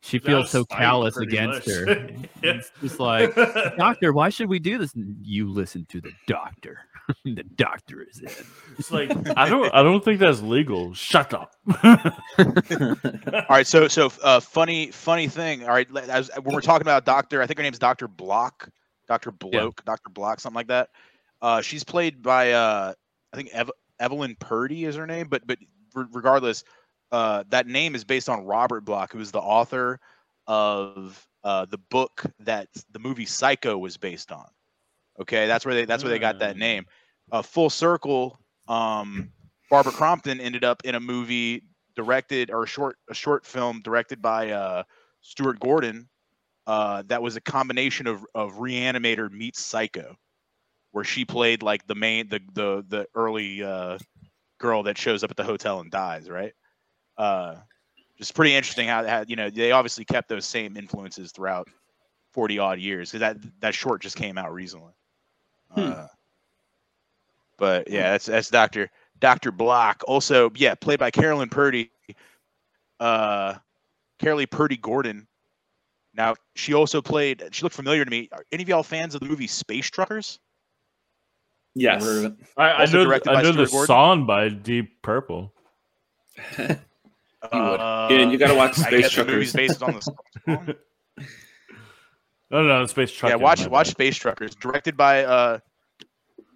she That feels so callous against much. her. It's just like, doctor, why should we do this? You listen to the doctor. the doctor is in. It's like I don't I don't think that's legal. Shut up. All right, so so uh, funny funny thing. All right, as when we're talking about Doctor, I think her name's Doctor Bloch, Doctor Bloke, Doctor Bloch, something like that. Uh, she's played by uh, I think Ev- Evelyn Purdy is her name, but but re- regardless, uh, that name is based on Robert Bloch, who is the author of uh, the book that the movie Psycho was based on. Okay, that's where they that's where they got that name. Uh, full circle. Um, Barbara Crampton ended up in a movie directed or a short a short film directed by uh, Stuart Gordon. Uh, that was a combination of of Reanimator meets Psycho, where she played like the main the the the early uh, girl that shows up at the hotel and dies. Right. Uh, just pretty interesting how, how you know they obviously kept those same influences throughout forty odd years because that that short just came out recently. Uh, but yeah, that's that's Doctor Doctor Bloch. Also, yeah, played by Carolyn Purdy. Uh, Carolee Purdy Gordon. Now she also played. She looked familiar to me. Are any of y'all fans of the movie Space Truckers? Yes. Never heard of it. I, I know I by know the Gordon? song by Deep Purple. You. Uh, Yeah, and you gotta watch I Space guess the movie's Truckers. based on the song. No, no, Space Truck. yeah, watch watch Space Truckers, directed by. uh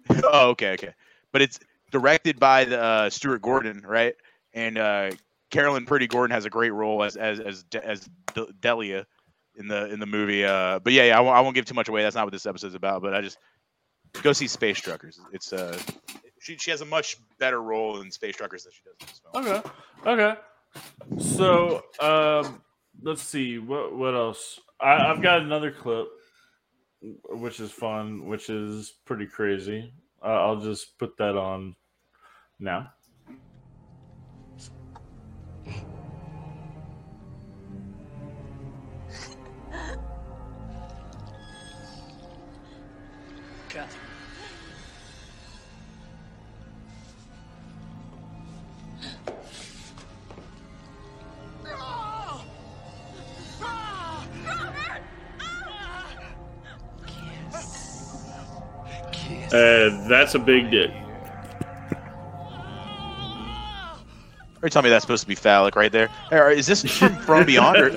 Oh, okay, okay, but it's directed by the uh, Stuart Gordon, right? And uh Carolyn Purdy Gordon has a great role as as as De- as De- Delia in the in the movie. Uh, but yeah, yeah, I won't, won't give too much away. That's not what this episode's about. But I just go see Space Truckers. It's uh, she she has a much better role in Space Truckers than she does in this film. Okay. Okay. So, um, let's see what what else. I, I've got another clip, which is fun, which is pretty crazy. Uh, I'll just put that on now. That's a big dick. Are you telling me that's supposed to be phallic right there? Is this from From Beyond? Or,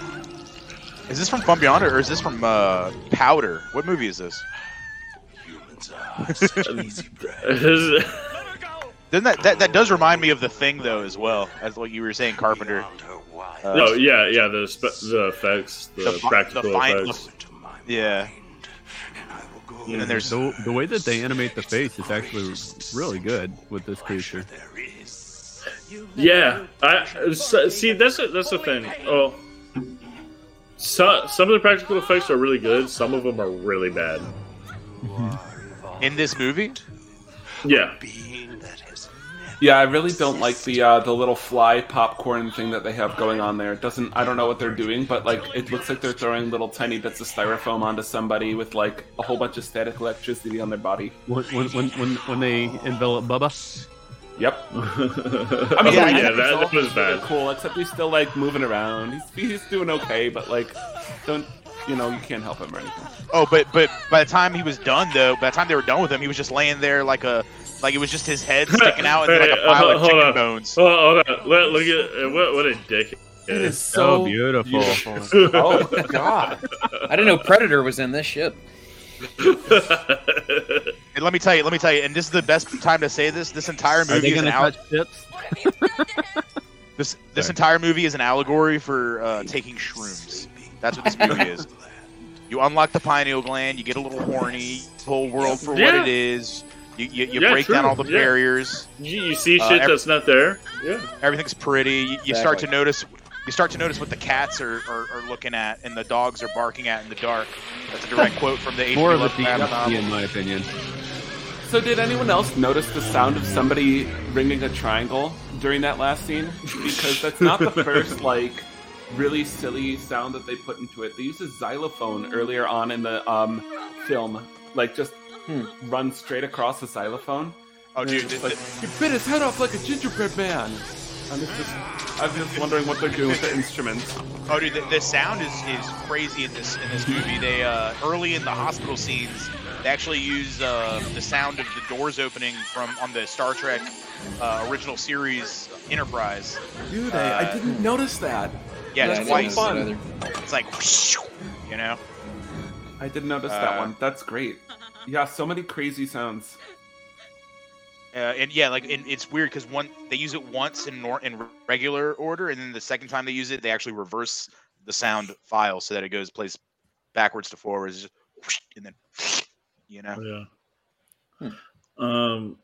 is this from From Beyond, or is this from uh, Powder? What movie is this? Then that, that that does remind me of the thing though as well as what you were saying, Carpenter. Uh, no, yeah, yeah, the spe- the effects, the, The practical the effects. yeah. And there's the, the way that they animate the face is actually really good with this creature. Yeah, I so- see. That's a, that's the thing. Oh, so, some of the practical effects are really good. Some of them are really bad. in this movie. Yeah, Yeah, I really don't like the uh, the little fly popcorn thing that they have going on there. It doesn't I don't know what they're doing, but like it looks like they're throwing little tiny bits of styrofoam onto somebody with like a whole bunch of static electricity on their body. When when when when, when they envelop Bubba. Yep. I I mean, yeah, yeah, that, that was bad. cool, except he's still like moving around. He's he's doing okay, but like don't you know you can't help him or anything. Oh, but but by the time he was done though, by the time they were done with him, he was just laying there like a like it was just his head sticking out and like a pile uh, of hold chicken on. bones. Hold on, hold on. Look, look at uh, what what a dick. It is so so beautiful. oh god. I didn't know Predator was in this ship. And let me tell you, let me tell you, and this is the best time to say this. This entire Are movie they is an gonna al- touch tips? this this Sorry. entire movie is an allegory for uh, taking shrooms. That's what this movie is. You unlock the pineal gland, you get a little horny, whole world for Yeah. what it is. You, you, you Yeah, break down all the Yeah. barriers. You, you see Uh, shit that's not there. Yeah. Everything's pretty. You, you start to notice. You start to notice what the cats are, are, are looking at and the dogs are barking at in the dark. That's a direct quote from the H.P. More of a Lovecraft in my opinion. So did anyone else notice the sound of somebody ringing a triangle during that last scene? Because that's not the first like really silly sound that they put into it. They used a xylophone earlier on in the um, film, like just run straight across the xylophone. Oh, dude, it's just the- like you bit his head off like a gingerbread man. And it's just, I'm just wondering what they're doing with the instruments. Oh, dude, the, the sound is, is crazy in this in this movie. They uh, early in the hospital scenes, they actually use uh, the sound of the doors opening from on the Star Trek uh, original series Enterprise. Dude, I, I Uh, didn't notice that. Yeah, That's it's so twice. fun. It's like, whoosh, you know. I didn't notice that Uh, one. That's great. Yeah, so many crazy sounds. Uh, and yeah, like and it's weird because one they use it once in nor- in regular order, and then the second time they use it, they actually reverse the sound file so that it goes plays backwards to forwards, just and then you know. Yeah. Um.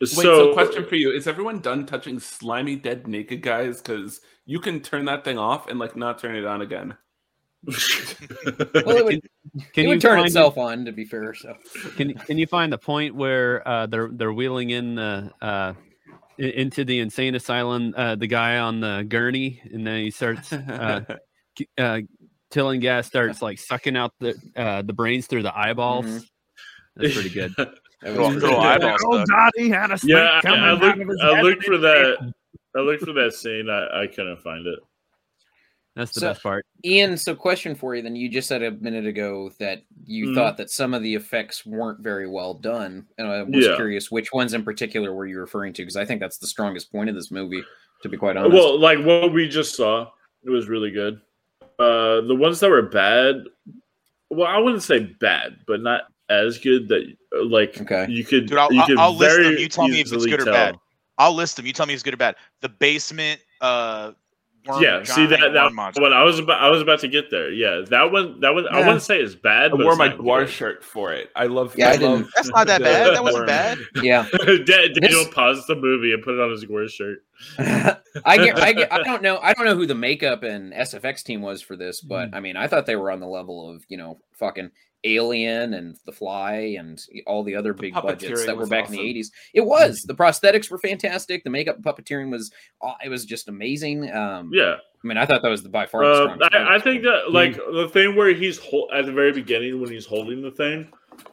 Wait, so, so question for you: Is everyone done touching slimy dead naked guys? Because you can turn that thing off and like not turn it on again. Well, it would, Can it you would turn find itself on, to be fair. So Can can you find the point where uh, they're they're wheeling in the uh, into the insane asylum uh, the guy on the gurney and then he starts uh, uh, Tillinghast starts like sucking out the uh, the brains through the eyeballs. Mhm. That's pretty good. that Little- was little eyeball stuff. Daddy had a snake yeah, I, coming I out looked. I looked for that. I looked for that scene. I, I couldn't find it. That's the So- best part. Ian, so question for you then. You just said a minute ago that you Mhm. thought that some of the effects weren't very well done. And I was Yeah. curious which ones in particular were you referring to? Because I think that's the strongest point of this movie, to be quite honest. Well, like what we just saw, it was really good. Uh, the ones that were bad, well, I wouldn't say bad, but not as good that uh, like Okay. you could Dude, I'll, you could I'll list them. You tell me if it's easily good or tell. bad. I'll list them. You tell me if it's good or bad. The basement. Uh, worm, Yeah, see that worm that monster. one I was about I was about to get there. Yeah, that one that one I wouldn't say it's bad. I but wore my not GWAR shirt for it. I love. Yeah, I love didn't- That's not that bad. That wasn't bad. yeah. Da- Daniel This- paused the movie and put it on his GWAR shirt. I get, I get, I don't know, I don't know who the makeup and SFX team was for this, but mm. I mean, I thought they were on the level of you know fucking Alien and The Fly and all the other big budgets that were was back in the eighties. It was the prosthetics were fantastic. The makeup and puppeteering was, it was just amazing. Um, Yeah, I mean, I thought that was the by far. the Uh, I, I think that like the thing where he's hol- at the very beginning when he's holding the thing,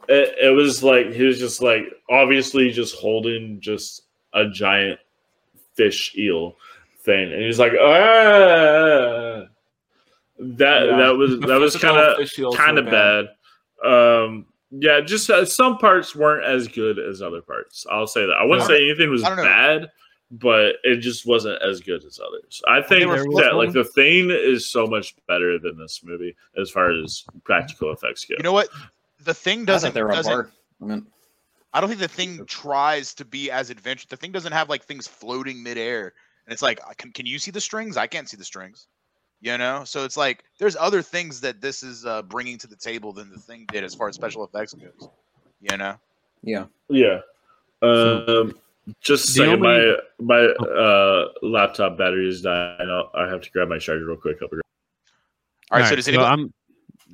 it, it was like he was just like obviously just holding just a giant fish eel thing, and he's like ah. That Yeah. that was The that was kind of kind were of bad. Um, yeah, just uh, some parts weren't as good as other parts. I'll say that. I wouldn't I say anything was I don't know. bad, but it just wasn't as good as others. I think were that like the thing is so much better than this movie as far as practical effects go. You know what? The thing doesn't. they were on doesn't par. I mean, I don't think the thing tries to be as adventurous. The thing doesn't have like things floating midair, and it's like, can can you see the strings? I can't see the strings. You know, so it's like there's other things that this is uh, bringing to the table than the thing did as far as special effects goes. You know, yeah. Yeah. Um, just a The second. only- My my uh, laptop battery is dying. I'll, I have to grab my charger real quick. I'll be right- all right. so does anybody? I'm,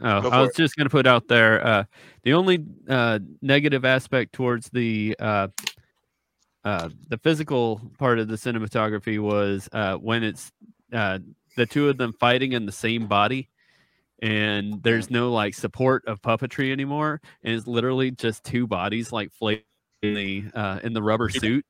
oh, Go I was it. just going to put out there uh, the only uh, negative aspect towards the uh, uh, the physical part of the cinematography was uh, when it's uh, the two of them fighting in the same body and there's no like support of puppetry anymore and it's literally just two bodies like flailing in the uh, in the rubber suit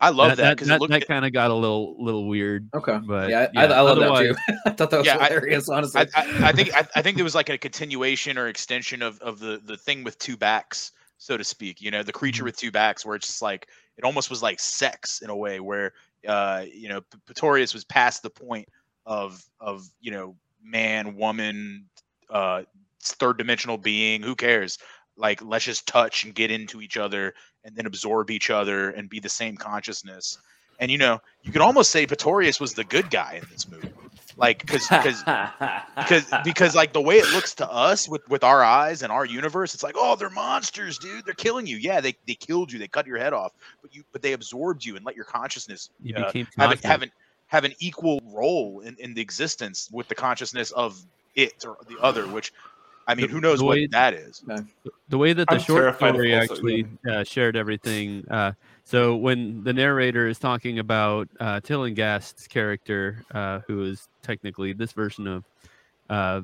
I love that because that, it looked. that kind of got a little little weird Okay. but yeah, I, I love that too. I thought that was Yeah, I- hilarious. honestly, I, I, I think I, I think there was like a continuation or extension of, of the the thing with two backs, so to speak. You know, the creature with two backs, where it's just like it almost was like sex in a way, where uh, you know, P- Pretorius was past the point of of you know, man, woman, uh, third dimensional being. Who cares? Like, let's just touch and get into each other, and then absorb each other and be the same consciousness. And you know, you could almost say Pretorius was the good guy in this movie, like because because because because like the way it looks to us with with our eyes and our universe it's like oh they're monsters dude they're killing you yeah they, they killed you they cut your head off but you but they absorbed you and let your consciousness you uh, became have, an, conscious. Have, an, equal role in, in the existence with the consciousness of it or the other which i mean The- who knows the what way- that is the way that the I'm short terrified story also- actually uh, shared everything. Uh, so when the narrator is talking about uh, Tillinghast's character, uh, who is technically this version of, uh,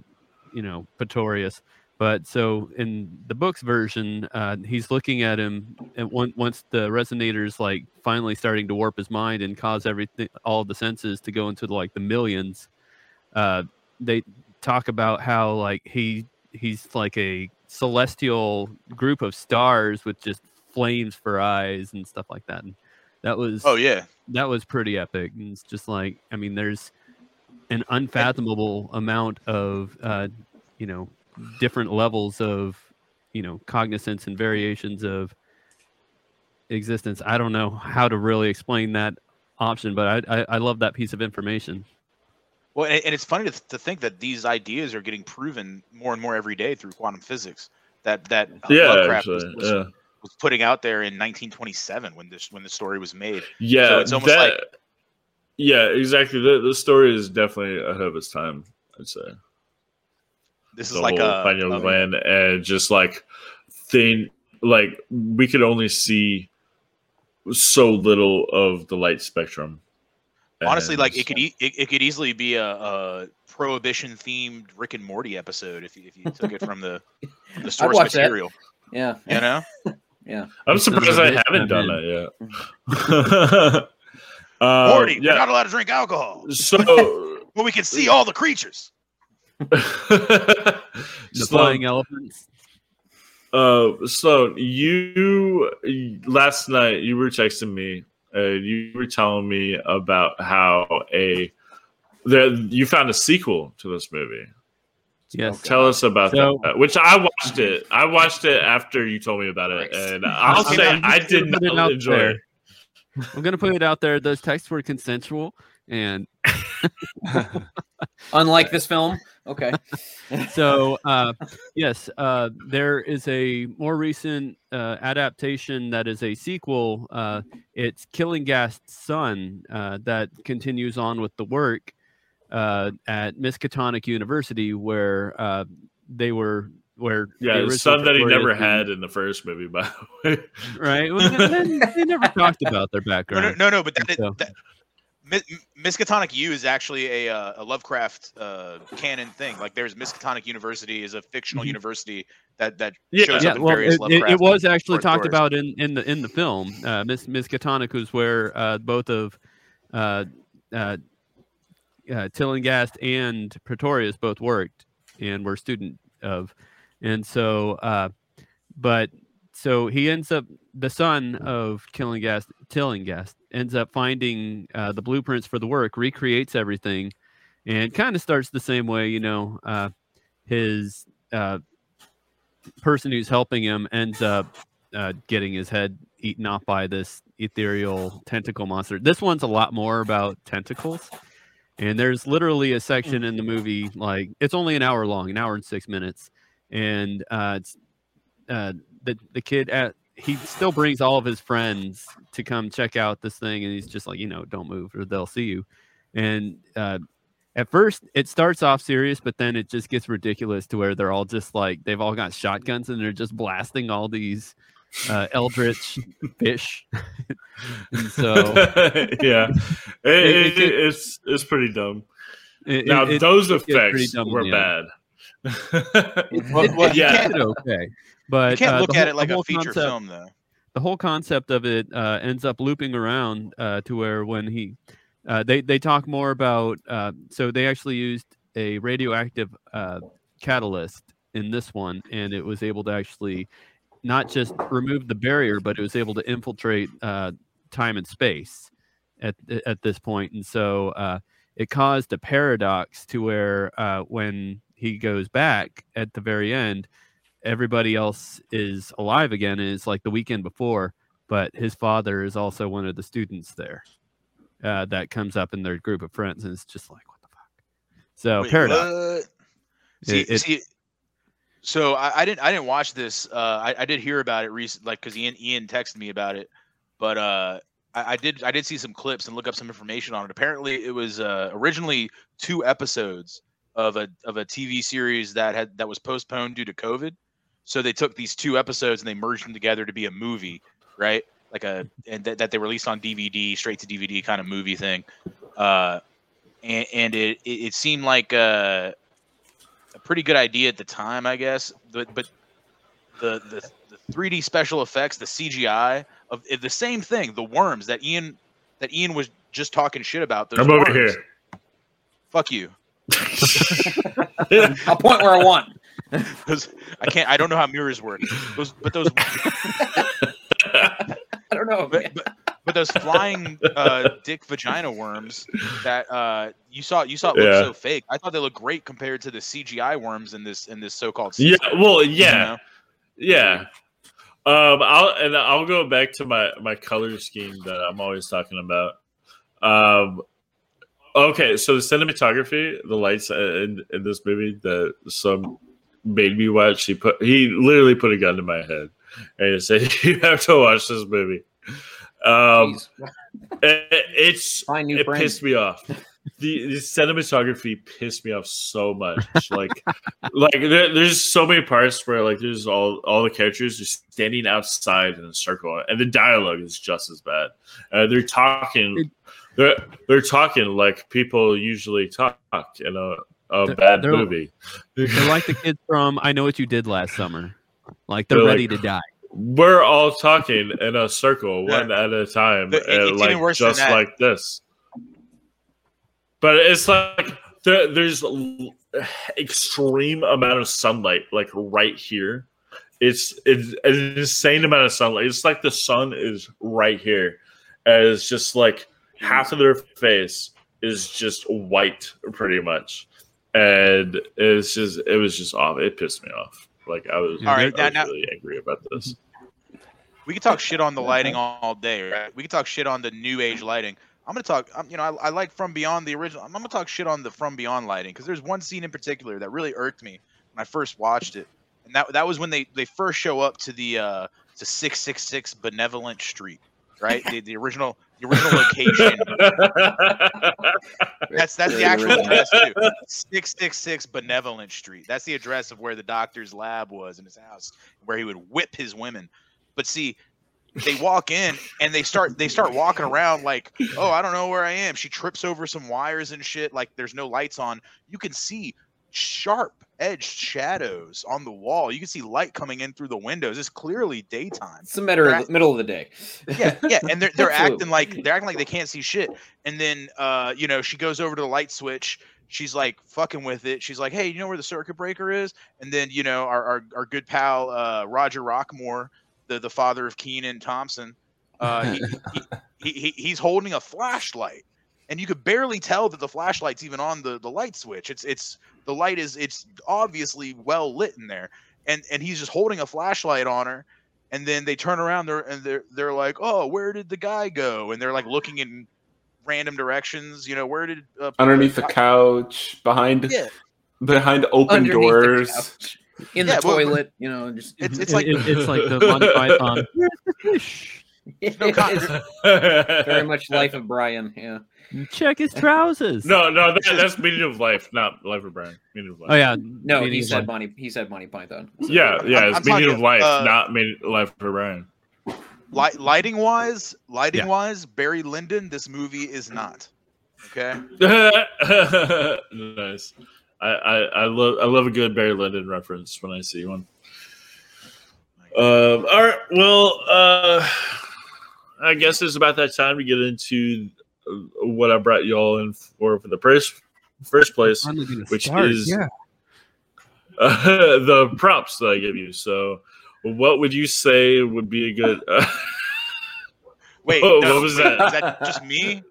you know, Pretorius, but so in the book's version, uh, he's looking at him, and one, once the resonator's like finally starting to warp his mind and cause everything, all the senses to go into like the millions, uh, they talk about how like he he's like a celestial group of stars with just flames for eyes and stuff like that. And that was oh yeah that was pretty epic. And it's just like I mean, there's an unfathomable amount of uh, you know different levels of you know cognizance and variations of existence. I don't know how to really explain that option, but I I, I love that piece of information. well and, and it's funny to, to think that these ideas are getting proven more and more every day through quantum physics that that uh, Yeah, Lovecraft was, was, yeah. was putting out there in 1927 when this when the story was made Yeah, So it's almost that- like- yeah, exactly. The, the story is definitely ahead of its time. I'd say this is like a, pineal a- gland and just like thing like we could only see so little of the light spectrum. honestly like it could e- it, it could easily be a, a prohibition themed Rick and Morty episode if you, if you took it from the from the source watch that. material. yeah, You know, yeah. I'm surprised I haven't done that yet. Uh, Morty, we're yeah. not allowed to drink alcohol, So, but we can see all the creatures. The Sloan, flying elephants. uh, Sloan, you last night you were texting me. Uh, you were telling me about how a there you found a sequel to this movie. Yes. Tell us about So- that. Which I watched it. I watched it after you told me about it, and I'll say I did not enjoy there. it. I'm gonna put it out there. Those texts were consensual, and Unlike this film, okay. so uh, yes, uh, there is a more recent uh, adaptation that is a sequel. Uh, it's Tillinghast's son uh, that continues on with the work uh, at Miskatonic University, where uh, they were where Yeah, the son that he never and- had in the first movie, by the way. right? Well, they, they never talked about their No, no, background. no, no but that, So- that Mi- Miskatonic U is actually a, uh, a Lovecraft uh, canon thing. Like, there's Miskatonic University is a fictional Mhm. university that that Yeah. shows yeah, up in well, various it, it, Lovecraft. it was actually talked about in, in the in the film. Uh, Miss Miskatonic was where uh, both of uh, uh, uh, Tillinghast and Pretorius both worked and were student of, and so uh, but so he ends up the son of killing gas Tillinghast ends up finding uh, the blueprints for the work, recreates everything, and kind of starts the same way. You know, uh, his uh, person who's helping him ends up uh, getting his head eaten off by this ethereal tentacle monster. This one's a lot more about tentacles. And there's literally a section in the movie, like it's only an hour long, an hour and six minutes, and uh, it's uh, the the kid at he still brings all of his friends to come check out this thing, and he's just like, you know, don't move or they'll see you. And uh, at first, it starts off serious, but then it just gets ridiculous to where they're all just like they've all got shotguns and they're just blasting all these uh, eldritch fish. so, yeah, it, It- it, it- it's it's pretty dumb. it- now it- those it effects were bad. end. Well, It- well, it you okay, but you can't uh, look at whole- it like a feature concept- film, though. the whole concept of it uh, ends up looping around uh, to where when he uh, they they talk more about uh, so they actually used a radioactive uh, catalyst in this one and it was able to actually not just remove the barrier but it was able to infiltrate uh, time and space at at this point and so uh, it caused a paradox to where uh, when he goes back at the very end everybody else is alive again and it's like the weekend before but his father is also one of the students there uh, that comes up in their group of friends and it's just like what the fuck so Wait, paradox? See, It- it- see, so I, I didn't I didn't watch this. Uh, I, I did hear about it recently, like because Ian Ian texted me about it. But uh, I, I did I did see some clips and look up some information on it. Apparently, it was uh, originally two episodes of a of a TV series that had that was postponed due to COVID. So they took these two episodes and they merged them together to be a movie, right? Like a and that that they released on DVD, straight to DVD kind of movie thing. Uh, and, and it, it it seemed like uh a pretty good idea at the time, I guess. But but the the, the 3D special effects, the CGI of of the same thing, the worms that Ian that Ian was just talking shit about. Those I'm over here. Fuck you. I'll point where I want. Those, I can't. I don't know how mirrors work. Those, but those, I don't know. but, but, but those flying uh, dick vagina worms that uh, you saw, you saw it look Yeah. so fake. I thought they looked great compared to the CGI worms in this in this so-called. Yeah, season, well, you yeah, know? yeah. Um, I'll and I'll go back to my my color scheme that I'm always talking about. Um, okay, so the cinematography, the lights in in this movie that some made me watch. He put he literally put a gun to my head and he said, "You have to watch this movie." Um, it, it's Find new it friends. pissed me off. The, the cinematography pissed me off so much. Like, like there, there's so many parts where like there's all all the characters just standing outside in a circle, and the dialogue is just as bad. Uh, they're talking, they're they're talking like people usually talk in a, a They're- bad they're- movie. they're like the kids from i know what you did last summer like they're, They're ready like- to die We're all talking in a circle, one at a time, But it- it's like worse just like this. But it's like there, there's extreme amount of sunlight, like right here. It's it's an insane amount of sunlight. It's like the sun is right here, and it's just like half of their face is just white, pretty much, and it's just it was just off. It pissed me off. Like I was, All right, I was now- now- really angry about this. we could talk shit on the lighting all, all day, right? We could talk shit on the new age lighting. I'm gonna talk. Um, you know, I, I like From Beyond the original. I'm gonna talk shit on the From Beyond lighting because there's one scene in particular that really irked me when I first watched it, and that that was when they they first show up to the uh to six six six Benevolent Street, right? the the original the original location. That's that's the actual address too. Six six six Benevolent Street. That's the address of where the doctor's lab was in his house, where he would whip his women. But see, they walk in and they start they start walking around like, oh, I don't know where I am. She trips over some wires and shit. Like there's no lights on. You can see sharp edged shadows on the wall. You can see light coming in through the windows. It's clearly daytime. It's the middle the, middle of the day. yeah, yeah, and they're they're acting like they're acting like they can't see shit. And then uh, you know, she goes over to the light switch. She's like fucking with it. She's like, "Hey, you know where the circuit breaker is?" And then you know, our our, our good pal uh, Roger Rockmore, the the father of Kenan Thompson, uh, he, he, he he's holding a flashlight, and you could barely tell that the flashlight's even on the the light switch. It's it's the light is it's obviously well lit in there, and and he's just holding a flashlight on her and then they turn around there and they're they're like, "Oh, where did the guy go?" And they're like looking in random directions. You know, where did uh, Underneath the couch, behind Yeah. behind open Underneath doors. in Yeah, the well, toilet, you know, just It's it's like it- it's like the Monty Python. Where's the fish? no very much life of Brian. Yeah. Check his trousers. No, no, that, that's meaning of life, not life of Brian. Meaning of life. Oh yeah. No, meaning he of said life. Monty. He said Monty Python. Yeah, yeah, I'm- it's I'm meaning you, of life, uh, not meaning life for Brian. light, lighting wise, lighting Yeah. wise, Barry Lyndon, this movie is not. Okay. nice. I, I, I love I love a good Barry Lyndon reference when I see one. Um, all right. Well, uh, I guess it's about that time to get into what I brought you all in for for the first first place, which start, is yeah. uh, the props that I give you. So, what would you say would be a good? Uh, Wait, Whoa, no, what was wait, that? Is that just me?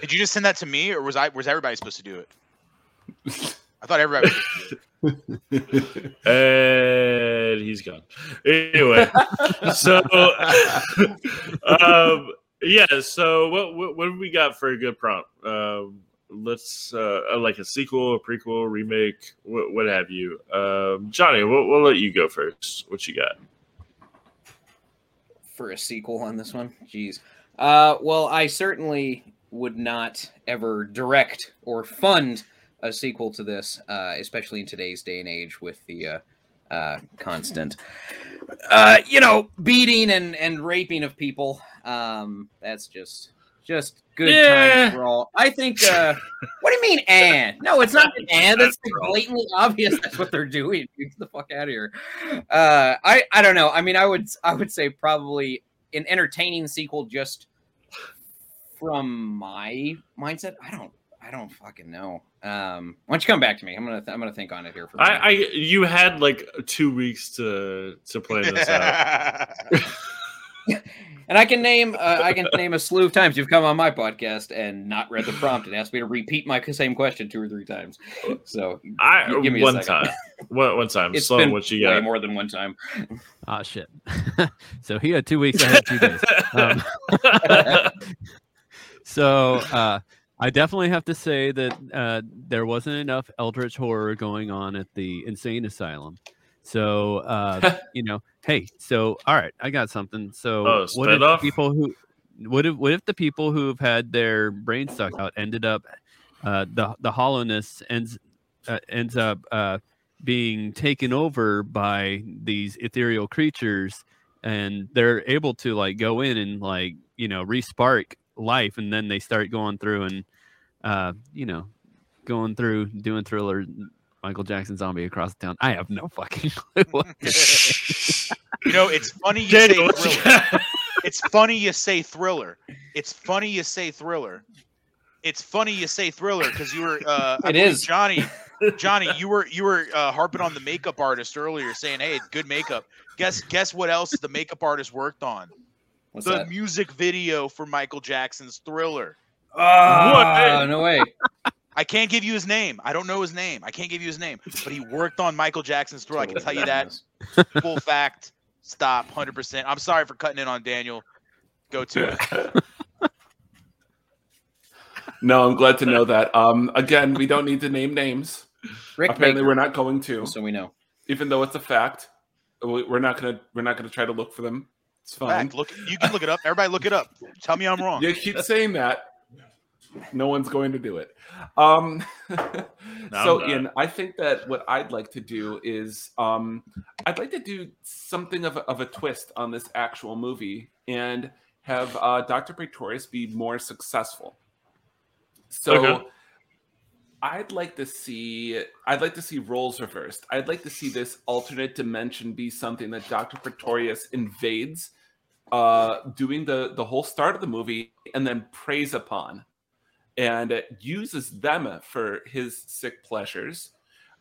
Did you just send that to me, or was I was everybody supposed to do it? I thought everybody. and he's gone. Anyway, so um, yeah. So what, what what we got for a good prompt? Um, let's uh, like a sequel, a prequel, remake, what, what have you? Um, Johnny, we'll, we'll let you go first. What you got? for a sequel on this one. Jeez. Uh, well, I certainly would not ever direct or fund a sequel to this, uh, especially in today's day and age with the uh, uh, constant, uh, you know, beating and, and raping of people. Um, that's just just good Yeah. times for all. I think. Uh, what do you mean, and? No, it's not an and. That's like blatantly obvious. That's what they're doing. Get the fuck out of here. Uh, I I don't know. I mean, I would I would say probably an entertaining sequel just from my mindset. I don't I don't fucking know. Um, why don't you come back to me? I'm gonna th- I'm gonna think on it here for. a I. I you had like two weeks to to play this out. and I can name uh, I can name a slew of times you've come on my podcast and not read the prompt and asked me to repeat my same question two or three times. So I Give me a time, one, one time. it's Sloan, been what you way got? more than one time. Ah shit. so he had two weeks. I had two days. Um, so uh, I definitely have to say that uh, there wasn't enough eldritch horror going on at the insane asylum. So uh, you know, hey, so all right, I got something. So Oh, what if the people who what if what if the people who have had their brains sucked out ended up uh, the the hollowness ends uh, ends up uh, being taken over by these ethereal creatures and they're able to like go in and like you know respark life and then they start going through and uh you know going through doing thriller michael jackson zombie across the town i have no fucking clue what You know, it's funny you Daniel, say thriller. It's funny you say thriller. It's funny you say thriller. It's funny you say thriller because you were. Uh, I It believe is. Johnny. Johnny, you were you were uh, harping on the makeup artist earlier, saying, "Hey, good makeup." Guess guess what else the makeup artist worked on? What's the that? music video for Michael Jackson's Thriller. Ah, no way. I can't give you his name. I don't know his name. I can't give you his name. But he worked on Michael Jackson's Thriller. I can tell you that. Full fact. Stop. Hundred percent. I'm sorry for cutting in on Daniel. Go to it. No, I'm glad to know that. Um, again, we don't need to name names. Rick Apparently, Baker, we're not going to, so we know. even though it's a fact. We're not gonna. We're not gonna try to look for them. It's fine. Fact. Look. You can look it up. Everybody, look it up. Tell me I'm wrong. You keep saying that. No one's going to do it. Um, so, I'm. Ian, I think that what I'd like to do is um, I'd like to do something of a, of a twist on this actual movie and have uh, Dr. Pretorius be more successful. So, Okay. I'd like to see I'd like to see roles reversed. I'd like to see this alternate dimension be something that Dr. Pretorius invades uh doing the the whole start of the movie and then preys upon and uses them for his sick pleasures.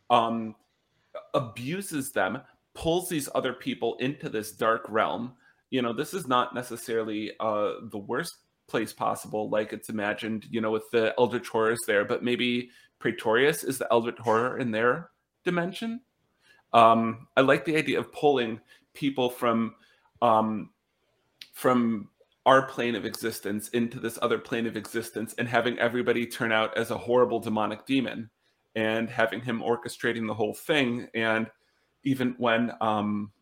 Um abuses them, pulls these other people into this dark realm. You know, this is not necessarily uh the worst place possible, like it's imagined, you know, with the elder horrors there, but maybe Pretorius is the Eldritch horror in their dimension. Um, I like the idea of pulling people from um, from our plane of existence into this other plane of existence and having everybody turn out as a horrible demonic demon and having him orchestrating the whole thing and even when um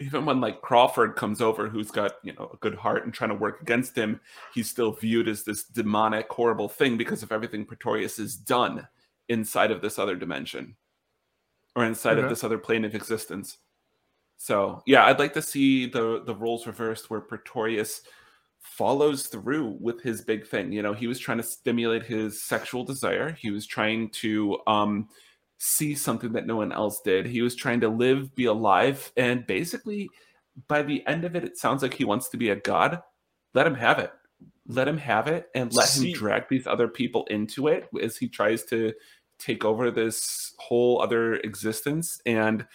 even when like Crawford comes over, who's got you know a good heart and trying to work against him, he's still viewed as this demonic, horrible thing because of everything Pretorius has done inside of this other dimension or inside Okay. of this other plane of existence. So yeah, I'd like to see the the roles reversed where Pretorius follows through with his big thing. You know, he was trying to stimulate his sexual desire. He was trying to um see something that no one else did. He was trying to live, be alive, and basically by the end of it, it sounds like he wants to be a god. Let him have it. Let him have it and let See- him drag these other people into it as he tries to take over this whole other existence and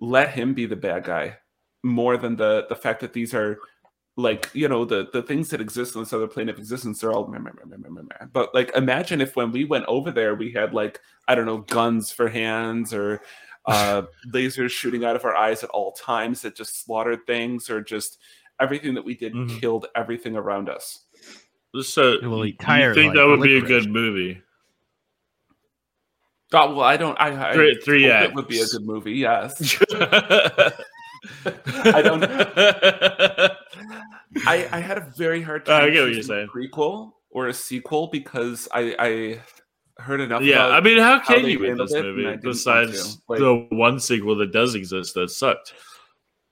let him be the bad guy more than the the fact that these are like you know the the things that exist on this other plane of existence they're all meh, meh, meh, meh, meh, meh, meh. but like imagine if when we went over there we had like i don't know guns for hands or uh lasers shooting out of our eyes at all times that just slaughtered things or just everything that we did Mhm. killed everything around us So It will you think like that would be a good movie? God, well i don't i, I Three- three hope it would be a good movie yes I don't- I, I had a very hard Uh, I time get what you're saying. a prequel or a sequel because I, I heard enough. Yeah, I mean, how how can they you with this it, and I movie besides. Like- the one sequel that does exist that sucked?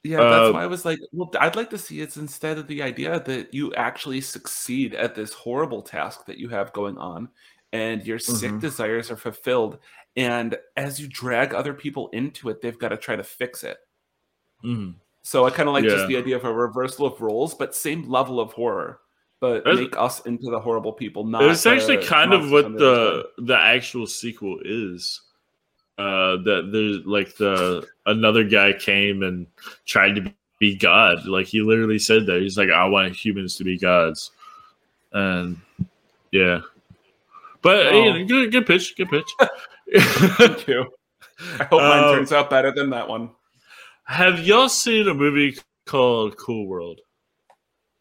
Yeah, that's Uh, why I was like, well, I'd like to see it's instead of the idea that you actually succeed at this horrible task that you have going on, and your sick Mhm. desires are fulfilled. And as you drag other people into it, they've got to try to fix it. Mhm. So I kind of like Yeah. just the idea of a reversal of roles, but same level of horror, but make us into the horrible people. Not It's actually kind of what the the the actual sequel is. Uh, that there's like the another guy came and tried to be God. Like he literally said that he's like, I want humans to be gods, and yeah. But you know, good, good pitch, good pitch. Thank you. I hope mine Um, turns out better than that one. Have y'all seen a movie called Cool World?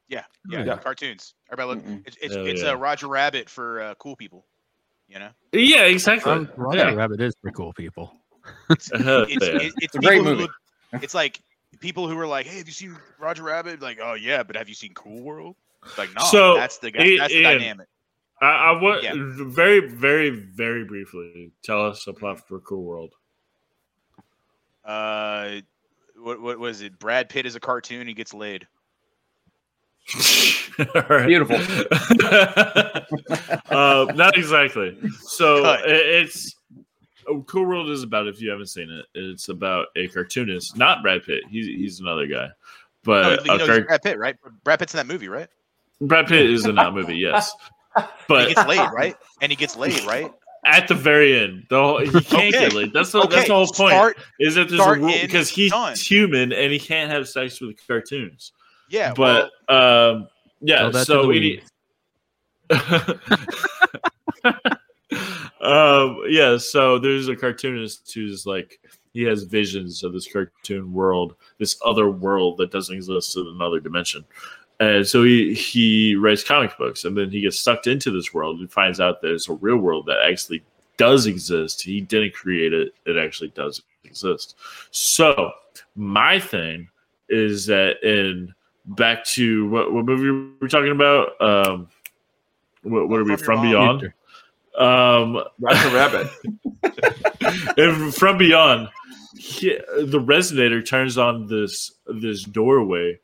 Yeah, yeah, Yeah. cartoons. Everybody look. It's it's, Hell it's yeah. uh, Roger Rabbit for uh, cool people. You know, Yeah, exactly. Um, Roger yeah. Rabbit is for cool people. Hell it's yeah. it- it's a great movie. look- it's like people who are like, "Hey, have you seen Roger Rabbit?" Like, "Oh yeah, but have you seen Cool World?" It's like, no, So, that's the guy. I- That's the Ian, dynamic. I, I want Yeah. very, very, very briefly tell us a plot for Cool World. Uh, what what was it? Brad Pitt is a cartoon. He gets laid. Beautiful. uh, not exactly. So Cut. it's oh, Cool World is about if you haven't seen it, it's about a cartoonist, not Brad Pitt. He's he's another guy, No, but you know, car- Brad Pitt, right? Brad Pitt's in that movie, right? Brad Pitt is in that movie, yes. But he gets laid, right? And he gets laid, right? At the very end, the whole, he can't Okay. get laid. That's the Okay, that's the whole point. start- is that there's a rule because he's done. human and he can't have sex with cartoons. Yeah, but um, yeah, Tell that to so the we um, yeah, so there's a cartoonist who's like he has visions of this cartoon world, this other world that doesn't exist in another dimension. And so he he writes comic books, and then he gets sucked into this world and finds out there's a real world that actually does exist. He didn't create it; it actually does exist. So my thing is that in back to what, what movie were we talking about? Um, what, what are we From from beyond? Um, Roger Rabbit. and from beyond, he, the resonator turns on this this doorway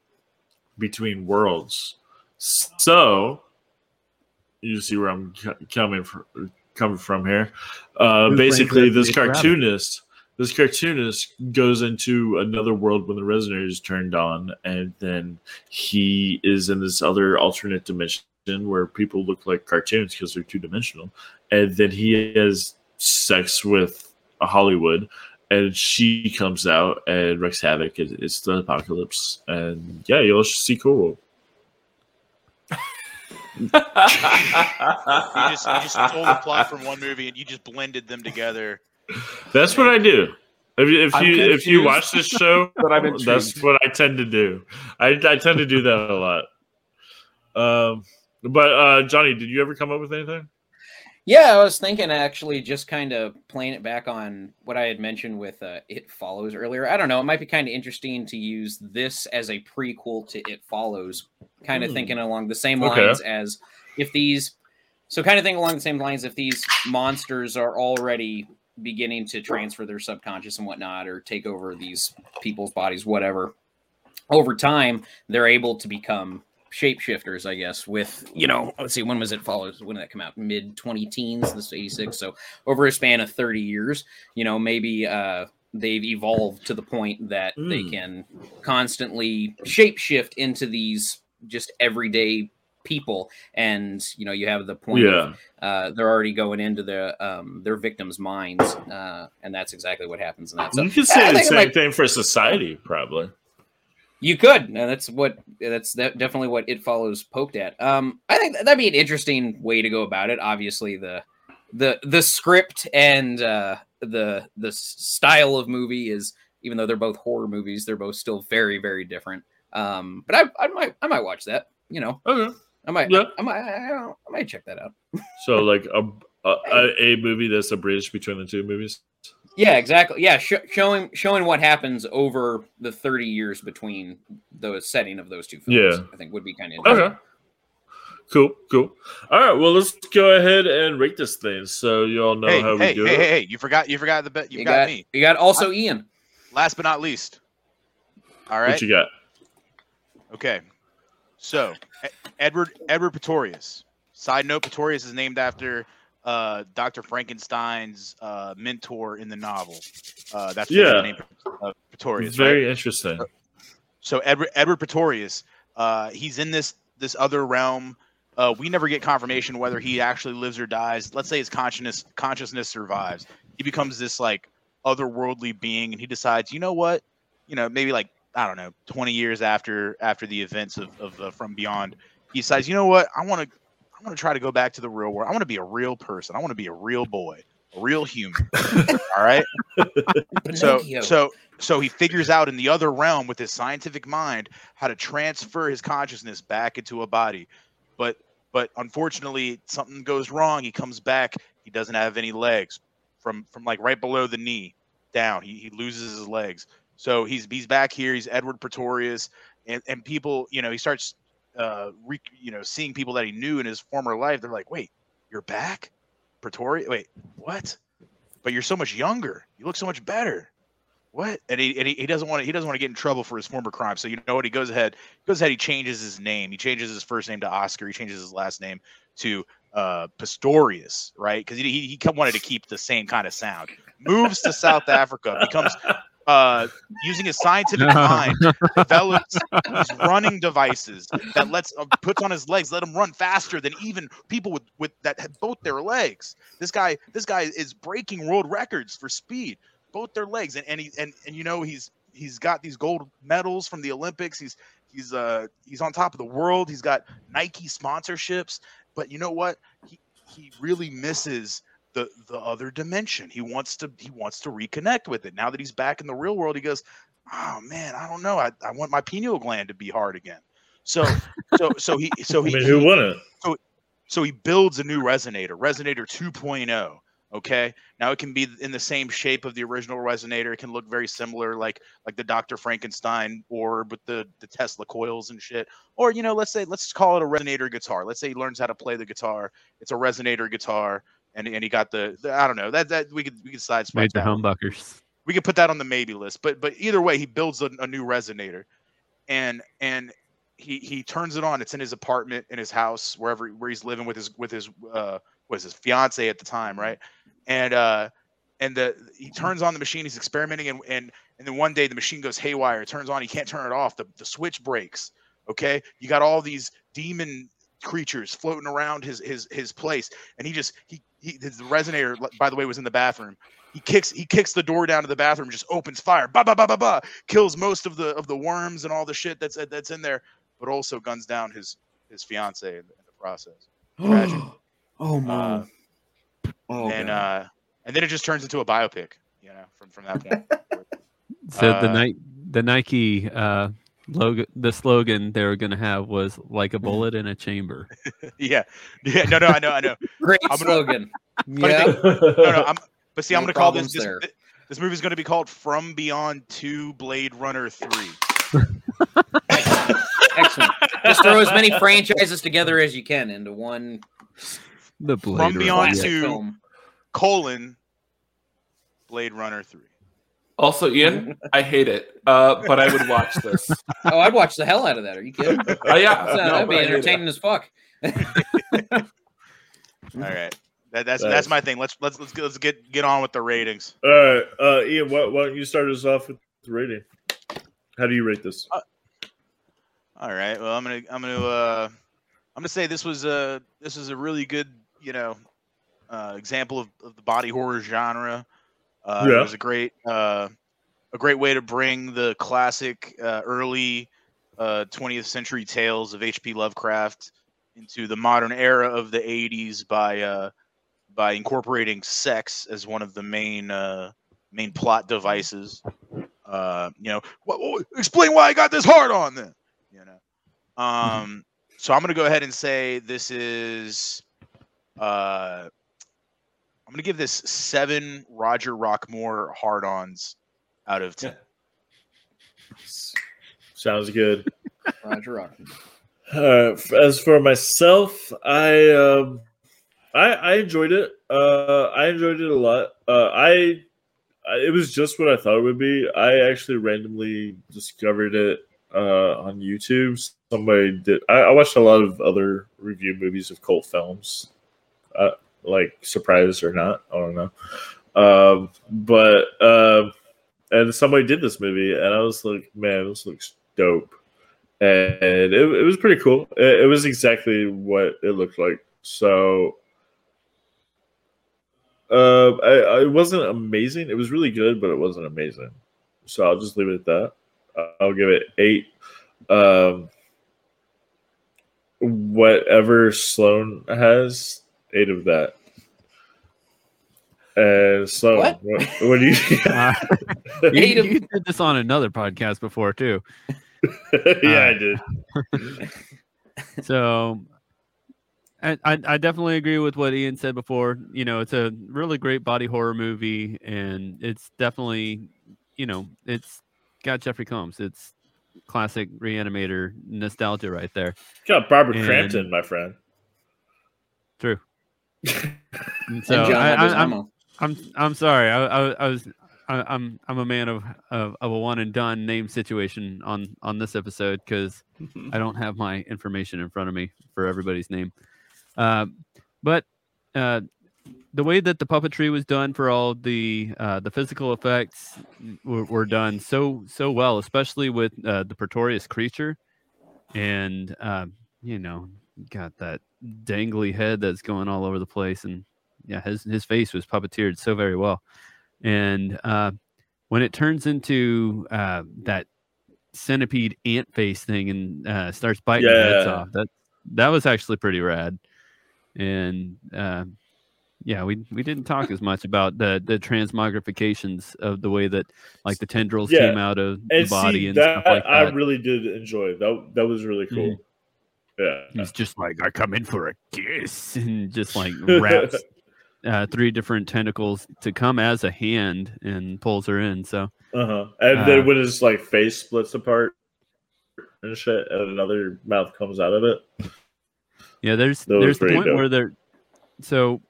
between worlds. So you see where I'm coming from coming from here. Uh, basically, this cartoonist, this cartoonist goes into another world when the resonator is turned on, and then he is in this other alternate dimension where people look like cartoons because they're two dimensional, and then he has sex with a Holli Would. And she comes out and wreaks havoc. It- It's the apocalypse, and yeah, you'll see cool. You just you just stole the plot from one movie and you just blended them together. That's what I do. If, you- if I'm you if you watch this show, but I'm that's what I tend to do. I, I tend to do that a lot. Um, but uh, Johnny, did you ever come up with anything? Yeah, I was thinking actually just kind of playing it back on what I had mentioned with uh, It Follows earlier. I don't know. It might be kind of interesting to use this as a prequel to It Follows, kind of Hmm. thinking along the same Okay. lines as if these. So, kind of think along the same lines if these monsters are already beginning to transfer their subconscious and whatnot or take over these people's bodies, whatever. Over time, they're able to become shapeshifters, I guess, with, you know, let's see, when was it follows? When did that come out? Mid 20 teens, this 86. So over a span of 30 years, you know, maybe uh, they've evolved to the point that they Mm. can constantly shapeshift into these just everyday people. And, you know, you have the point Yeah. of uh, they're already going into the um, their victims' minds. Uh, and that's exactly what happens in that. So you could I say the same might- thing for society, probably. You could. and that's what. That's that, definitely what it follows poked at. Um, I think that'd be an interesting way to go about it. Obviously, the the the script and uh, the the style of movie is, even though they're both horror movies, they're both still very very different. Um, but I, I might I might watch that. You know, Okay. I might Yeah. I might I, don't I might check that out. So like a, a a- a movie that's a bridge between the two movies. Yeah, exactly. Yeah, sh- showing showing what happens over the thirty years between the setting of those two films. Yeah. I think would be kind of Okay. Cool, cool. All right, well, let's go ahead and rate this thing so you all know hey, how we do hey, it. hey, hey, you forgot you forgot the bet you, You got, got me. you got also Ian. Last but not least. All right. What you got? Okay. So, Edward Edward Pretorius. Side note: Pretorius is named after uh, Dr. Frankenstein's uh, mentor in the novel. Uh, that's Yeah. the name uh, Pretorius. It's very right? interesting. So Edward Edward Pretorius, uh, he's in this this other realm. Uh, we never get confirmation whether he actually lives or dies. Let's say his consciousness consciousness survives. He becomes this like otherworldly being, and he decides, you know what, you know, maybe like I don't know, twenty years after after the events of, of uh, From Beyond, he decides, you know what, I want to I want to try to go back to the real world. I want to be a real person. I want to be a real boy, a real human. All right. So so so he figures out in the other realm with his scientific mind how to transfer his consciousness back into a body. But but unfortunately something goes wrong. He comes back, he doesn't have any legs from from like right below the knee down. He he loses his legs. So he's he's back here, he's Edward Pretorius and and people, you know, he starts uh re, you know, seeing people that he knew in his former life. They're like, "Wait, you're back? Pretoria? Wait, what?" but you're so much younger. You look so much better. What? And he, and he, he doesn't want to he doesn't want to get in trouble for his former crime. So you know what? He goes ahead he goes ahead. He changes his name. He changes his first name to Oscar. He changes his last name to uh, Pistorius, right? Because he, he he wanted to keep the same kind of sound. Moves to South Africa. Becomes uh, using his scientific mind develops these running devices that lets uh, puts on his legs, let him run faster than even people with with that have both their legs. This guy this guy is breaking world records for speed, both their legs, and and he and and you know he's he's got these gold medals from the Olympics. He's he's uh he's on top of the world. He's got Nike sponsorships, but you know what? He he really misses the the other dimension. He wants to he wants to reconnect with it. Now that he's back in the real world, he goes, "Oh man, I don't know. I, I want my pineal gland to be hard again." So so so he so he I mean, who wouldn't? so so he builds a new resonator, resonator 2.0. Okay. Now it can be in the same shape of the original resonator. It can look very similar, like like the Dr. Frankenstein orb with the the Tesla coils and shit. Or you know, let's say let's call it a resonator guitar. Let's say he learns how to play the guitar. It's a resonator guitar, and and he got the, the I don't know that that we could we could sidestep Major that. one humbuckers. we could put that on the maybe list. But but either way, he builds a, a new resonator, and and he he turns it on. It's in his apartment, in his house, wherever where he's living with his with his uh was his fiance at the time, right? And uh, and the he turns on the machine. He's experimenting, and and and then one day the machine goes haywire. It turns on. He can't turn it off. The the switch breaks. Okay, you got all these demon creatures floating around his his his place, and he just he he his resonator. By the way, was in the bathroom. He kicks he kicks the door down to the bathroom, just opens fire, ba ba ba ba ba, kills most of the of the worms and all the shit that's that's in there, but also guns down his his fiance in, in the process. Tragic. oh my. Uh, oh, and God. uh, and then it just turns into a biopic, you know, from from that point. So the Uh, night the Nike uh logo the slogan they were gonna have was like a mm-hmm. bullet in a chamber. yeah, yeah, no, no, I know, I know. Great I'm gonna- slogan. Yeah. think- no, no, I'm, but see, I'm gonna call this this, this movie is gonna be called From Beyond Two Blade Runner Three. Excellent. Just throw as many franchises together as you can into one The Blade From Runner, Beyond yeah. Two film. colon Blade Runner Three. Also, Ian, I hate it, uh, but I would watch this. Oh, I'd watch the hell out of that. Are you kidding? Oh yeah, So, no, that'd be but I hate it. entertaining as fuck. All right, that, that's Nice. that's my thing. Let's let's let's get, let's get get on with the ratings. All right, uh, Ian, why, why don't you start us off with the rating? How do you rate this? All right. Well, I'm gonna I'm gonna uh, I'm gonna say this was a this is a really good you know uh, example of, of the body horror genre. Uh, It was a great uh, a great way to bring the classic uh, early uh, 20th century tales of H.P. Lovecraft into the modern era of the 80s by uh, by incorporating sex as one of the main uh, main plot devices. Uh, you know, explain why I got this hard on then. You know, um, so I'm gonna go ahead and say this is. Uh, I'm gonna give this seven Roger Rockmore hard-ons out of ten. Sounds good. Roger Rock. Uh, as for myself, I um, I, I enjoyed it. Uh, I enjoyed it a lot. Uh, I, I it was just what I thought it would be. I actually randomly discovered it uh, on YouTube. Somebody did. I, I watched a lot of other review movies of cult films, uh, like surprised or not. I don't know. Um, but um, and somebody did this movie, and I was like, man, this looks dope and it, it was pretty cool. It, it was exactly what it looked like. So, uh, I, I, it wasn't amazing. It was really good, but it wasn't amazing. So I'll just leave it at that. Uh, I'll give it eight. Um, whatever Sloan has, eight of that. And Sloan, What? what, what do you? Uh, you, you did this on another podcast before too. yeah, Uh, I did. So I, I I definitely agree with what Ian said before. You know, it's a really great body horror movie, and it's definitely, you know, it's got Jeffrey Combs. It's classic reanimator nostalgia right there. Got Barbara And- Crampton, my friend. True. And so and John I, I, I'm, Leguizamo. I'm I'm sorry. I, I, I was I, I'm I'm a man of, of of a one and done name situation on on this episode because I don't have my information in front of me for everybody's name. Uh, but uh, the way that the puppetry was done for all the uh, the physical effects were, were done so so well, especially with uh, the Pretorius creature, and uh, you know, got that dangly head that's going all over the place, and yeah, his his face was puppeteered so very well, and uh, when it turns into uh, that centipede ant face thing and uh, starts biting heads off, that that was actually pretty rad, and uh, yeah, we we didn't talk as much about the the transmogrifications of the way that like the tendrils Yeah. came out of the body see, and that, stuff like that. I really did enjoy. That that was really cool. Mhm. Yeah. He's just like, I come in for a kiss, and just like wraps uh, three different tentacles to come as a hand and pulls her in. So Uh-huh. And Uh, then when his like face splits apart and shit, and another mouth comes out of it. yeah, there's That there's the point dope. where they're so.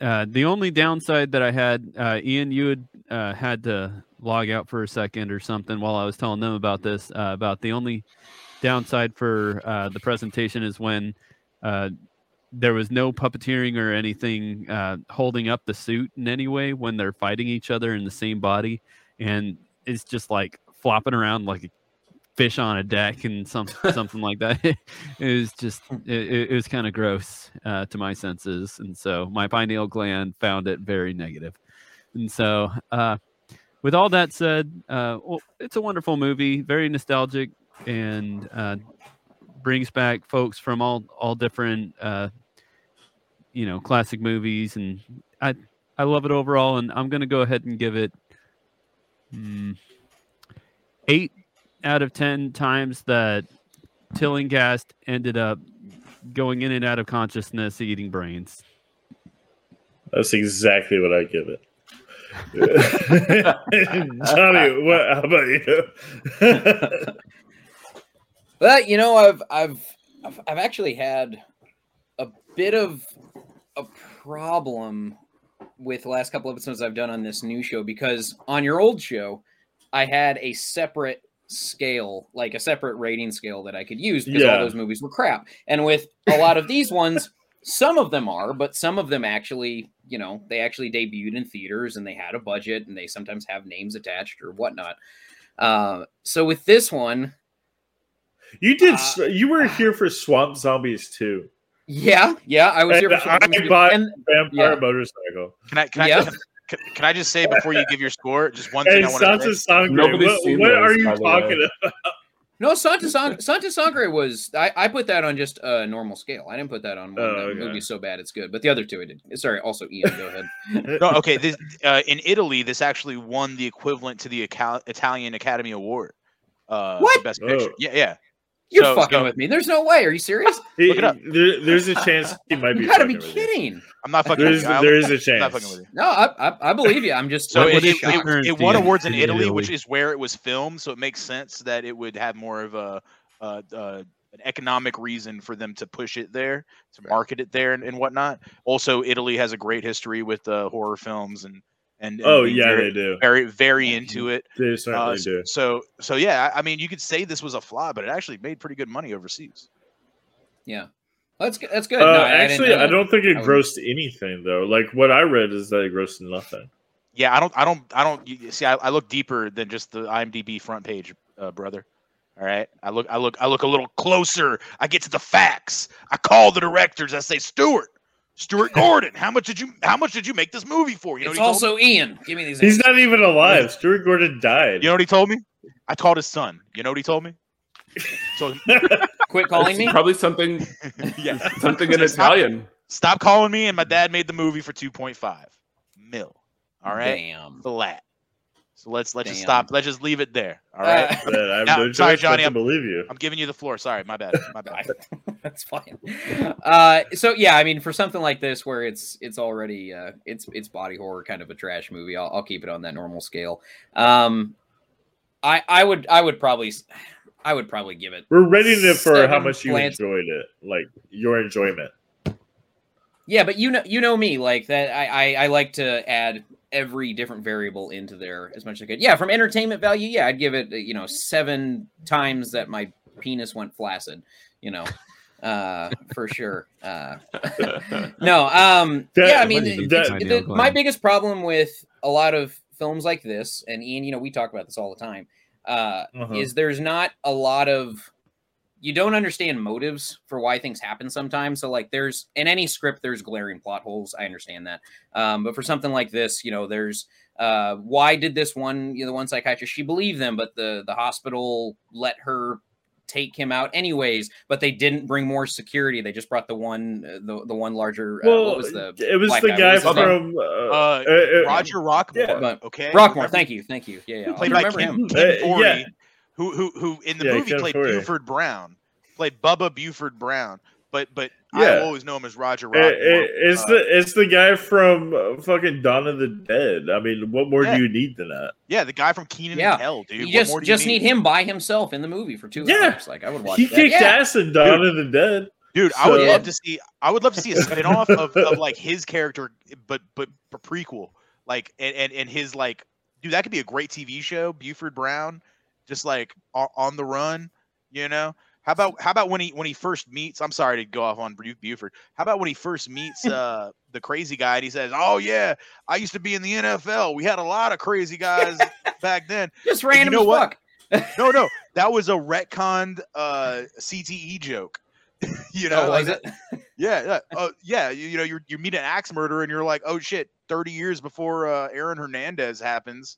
Uh, the only downside that I had, uh, Ian, you had uh, had to log out for a second or something while I was telling them about this. Uh, about the only downside for uh, the presentation is when uh, there was no puppeteering or anything uh, holding up the suit in any way when they're fighting each other in the same body, and it's just like flopping around like a fish on a deck and some something like that. it was just it, it was kind of gross uh, to my senses, and so my pineal gland found it very negative. And so, uh, with all that said, uh, well, it's a wonderful movie, very nostalgic, and uh, brings back folks from all all different uh, you know classic movies, and I I love it overall. And I'm gonna go ahead and give it mm, eight out of ten times that Tillinghast ended up going in and out of consciousness, eating brains. That's exactly what I give it. Johnny, what? How about you? But you know, I've I've I've, I've actually had a bit of a problem with the last couple of episodes I've done on this new show because on your old show, I had a separate scale, like a separate rating scale that I could use because Yeah. all those movies were crap. And with a lot of these ones, some of them are, but some of them actually, you know, they actually debuted in theaters and they had a budget and they sometimes have names attached or whatnot. Uh, so with this one, You did. you were here for Swamp Zombies too. yeah, yeah, I was here And for I something- bought and Vampire yeah. Motorcycle. Can I can I Yeah. can, can I just say before you give your score, just one thing And I want to Santa say? Nobody's What, seen what those, are you talking about? No, Santa Sang- Santa Sangre was I, I put that on just a normal scale. I didn't put that on one Oh, that okay. movie's so bad it's good. But the other two I did. Sorry, also Ian, go ahead. No, okay. This uh, in Italy, this actually won the equivalent to the Acal- Italian Academy Award. Uh, What? For best picture. Oh. Yeah, yeah. You're So- fucking so- with me. There's no way. Are you serious? Look it up. There- there's a chance he might be. You gotta be fucking you. kidding. I'm not fucking. There's, with you. I- there is a I'm not chance. with you. No, I, I, I believe you. I'm just So it, it, it it, won in- awards in in Italy, Italy? which is where it was filmed. So it makes sense that it would have more of a, uh uh an economic reason for them to push it there, to market it there, and, and whatnot. Also, Italy has a great history with uh, horror films and and, and Oh yeah, very, they do. very very into it. They Uh, certainly do. so so yeah, I I mean, you could say this was a flaw, but it actually made pretty good money overseas. yeah. That's good. That's good. Uh, no, I actually, know I don't think it I would- grossed anything though. Like what I read is that it grossed nothing. Yeah, I don't, I don't, I don't. You, see, I, I look deeper than just the IMDb front page, uh, brother. All right, I look, I look, I look a little closer. I get to the facts. I call the directors. I say, Stuart, Stuart Gordon, how much did you, how much did you make this movie for? You know, It's what he also Ian. Give me these. He's answers. not even alive. Stuart Gordon died. You know what he told me? I called his son. You know what he told me? So Quit calling me. Probably something yeah, something in Stop- Italian. Stop calling me. And my dad made the movie for two point five mil. All right, Damn. flat. So let's let's just stop. Let's just leave it there. All right. Uh, Man, I have Now- no sorry, Johnny, I'm- believe you. I'm giving you the floor. Sorry, my bad. My bad. That's fine. Uh, so yeah, I mean, for something like this, where it's it's already uh, it's it's body horror kind of a trash movie, I'll, I'll keep it on that normal scale. Um, I I would I would probably I would probably give it. We're rating it for how much you plants- enjoyed it, like your enjoyment. Yeah, but you know you know me like that. I, I I like to add every different variable into there as much as I could. Yeah, from entertainment value, yeah, I'd give it you know seven times that my penis went flaccid. You know, uh, for sure. Uh, no, um, That- yeah, I mean, it- it, the- my biggest problem with a lot of films like this, and Ian, you know, we talk about this all the time, uh, Uh-huh. is there's not a lot of you don't understand motives for why things happen sometimes. So like there's in any script there's glaring plot holes. I understand that. Um, but for something like this, you know, there's uh why did this one, you know, the one psychiatrist she believed them, but the the hospital let her take him out anyways, but they didn't bring more security. They just brought the one uh, the the one larger uh, what was the it was the guy? guy was from uh, Uh, uh, Roger Rockmore. yeah. But- Okay. Rockmore, thank you, thank you. Yeah, yeah. Played by remember Ken, him. Ken Uh, Foree, yeah. Who who who in the Yeah, movie Ken played Foree. Buford Brown, played Bubba Buford Brown. But but I always know him as Roger It- Rockmore. it- it's Uh, the it's the guy from uh, fucking Dawn of the Dead. I mean, what more Yeah. do you need than that? yeah, the guy from Kenan Yeah. and Kel, dude. You What just more do just you need him by himself in the movie for two Yeah. hours. Like I would watch He that. kicked Yeah. ass in Dawn of the Dead. Dude, I would So- love to see. I would love to see a spinoff of, of like his character, but but a prequel, like and, and and his like, dude, that could be a great TV show. Buford Brown, just like on the run, you know. How about how about when he when he first meets? I'm sorry to go off on Bu- Buford. How about when he first meets uh the crazy guy and he says, "Oh yeah, I used to be in the NFL. We had a lot of crazy guys back then." Just And you random know as what? fuck. No, no, that was a retconned uh CTE joke. you know, Oh, was like, it? yeah, yeah, uh, yeah. You, you know, you you meet an axe murderer and you're like, oh shit, thirty years before uh, Aaron Hernandez happens,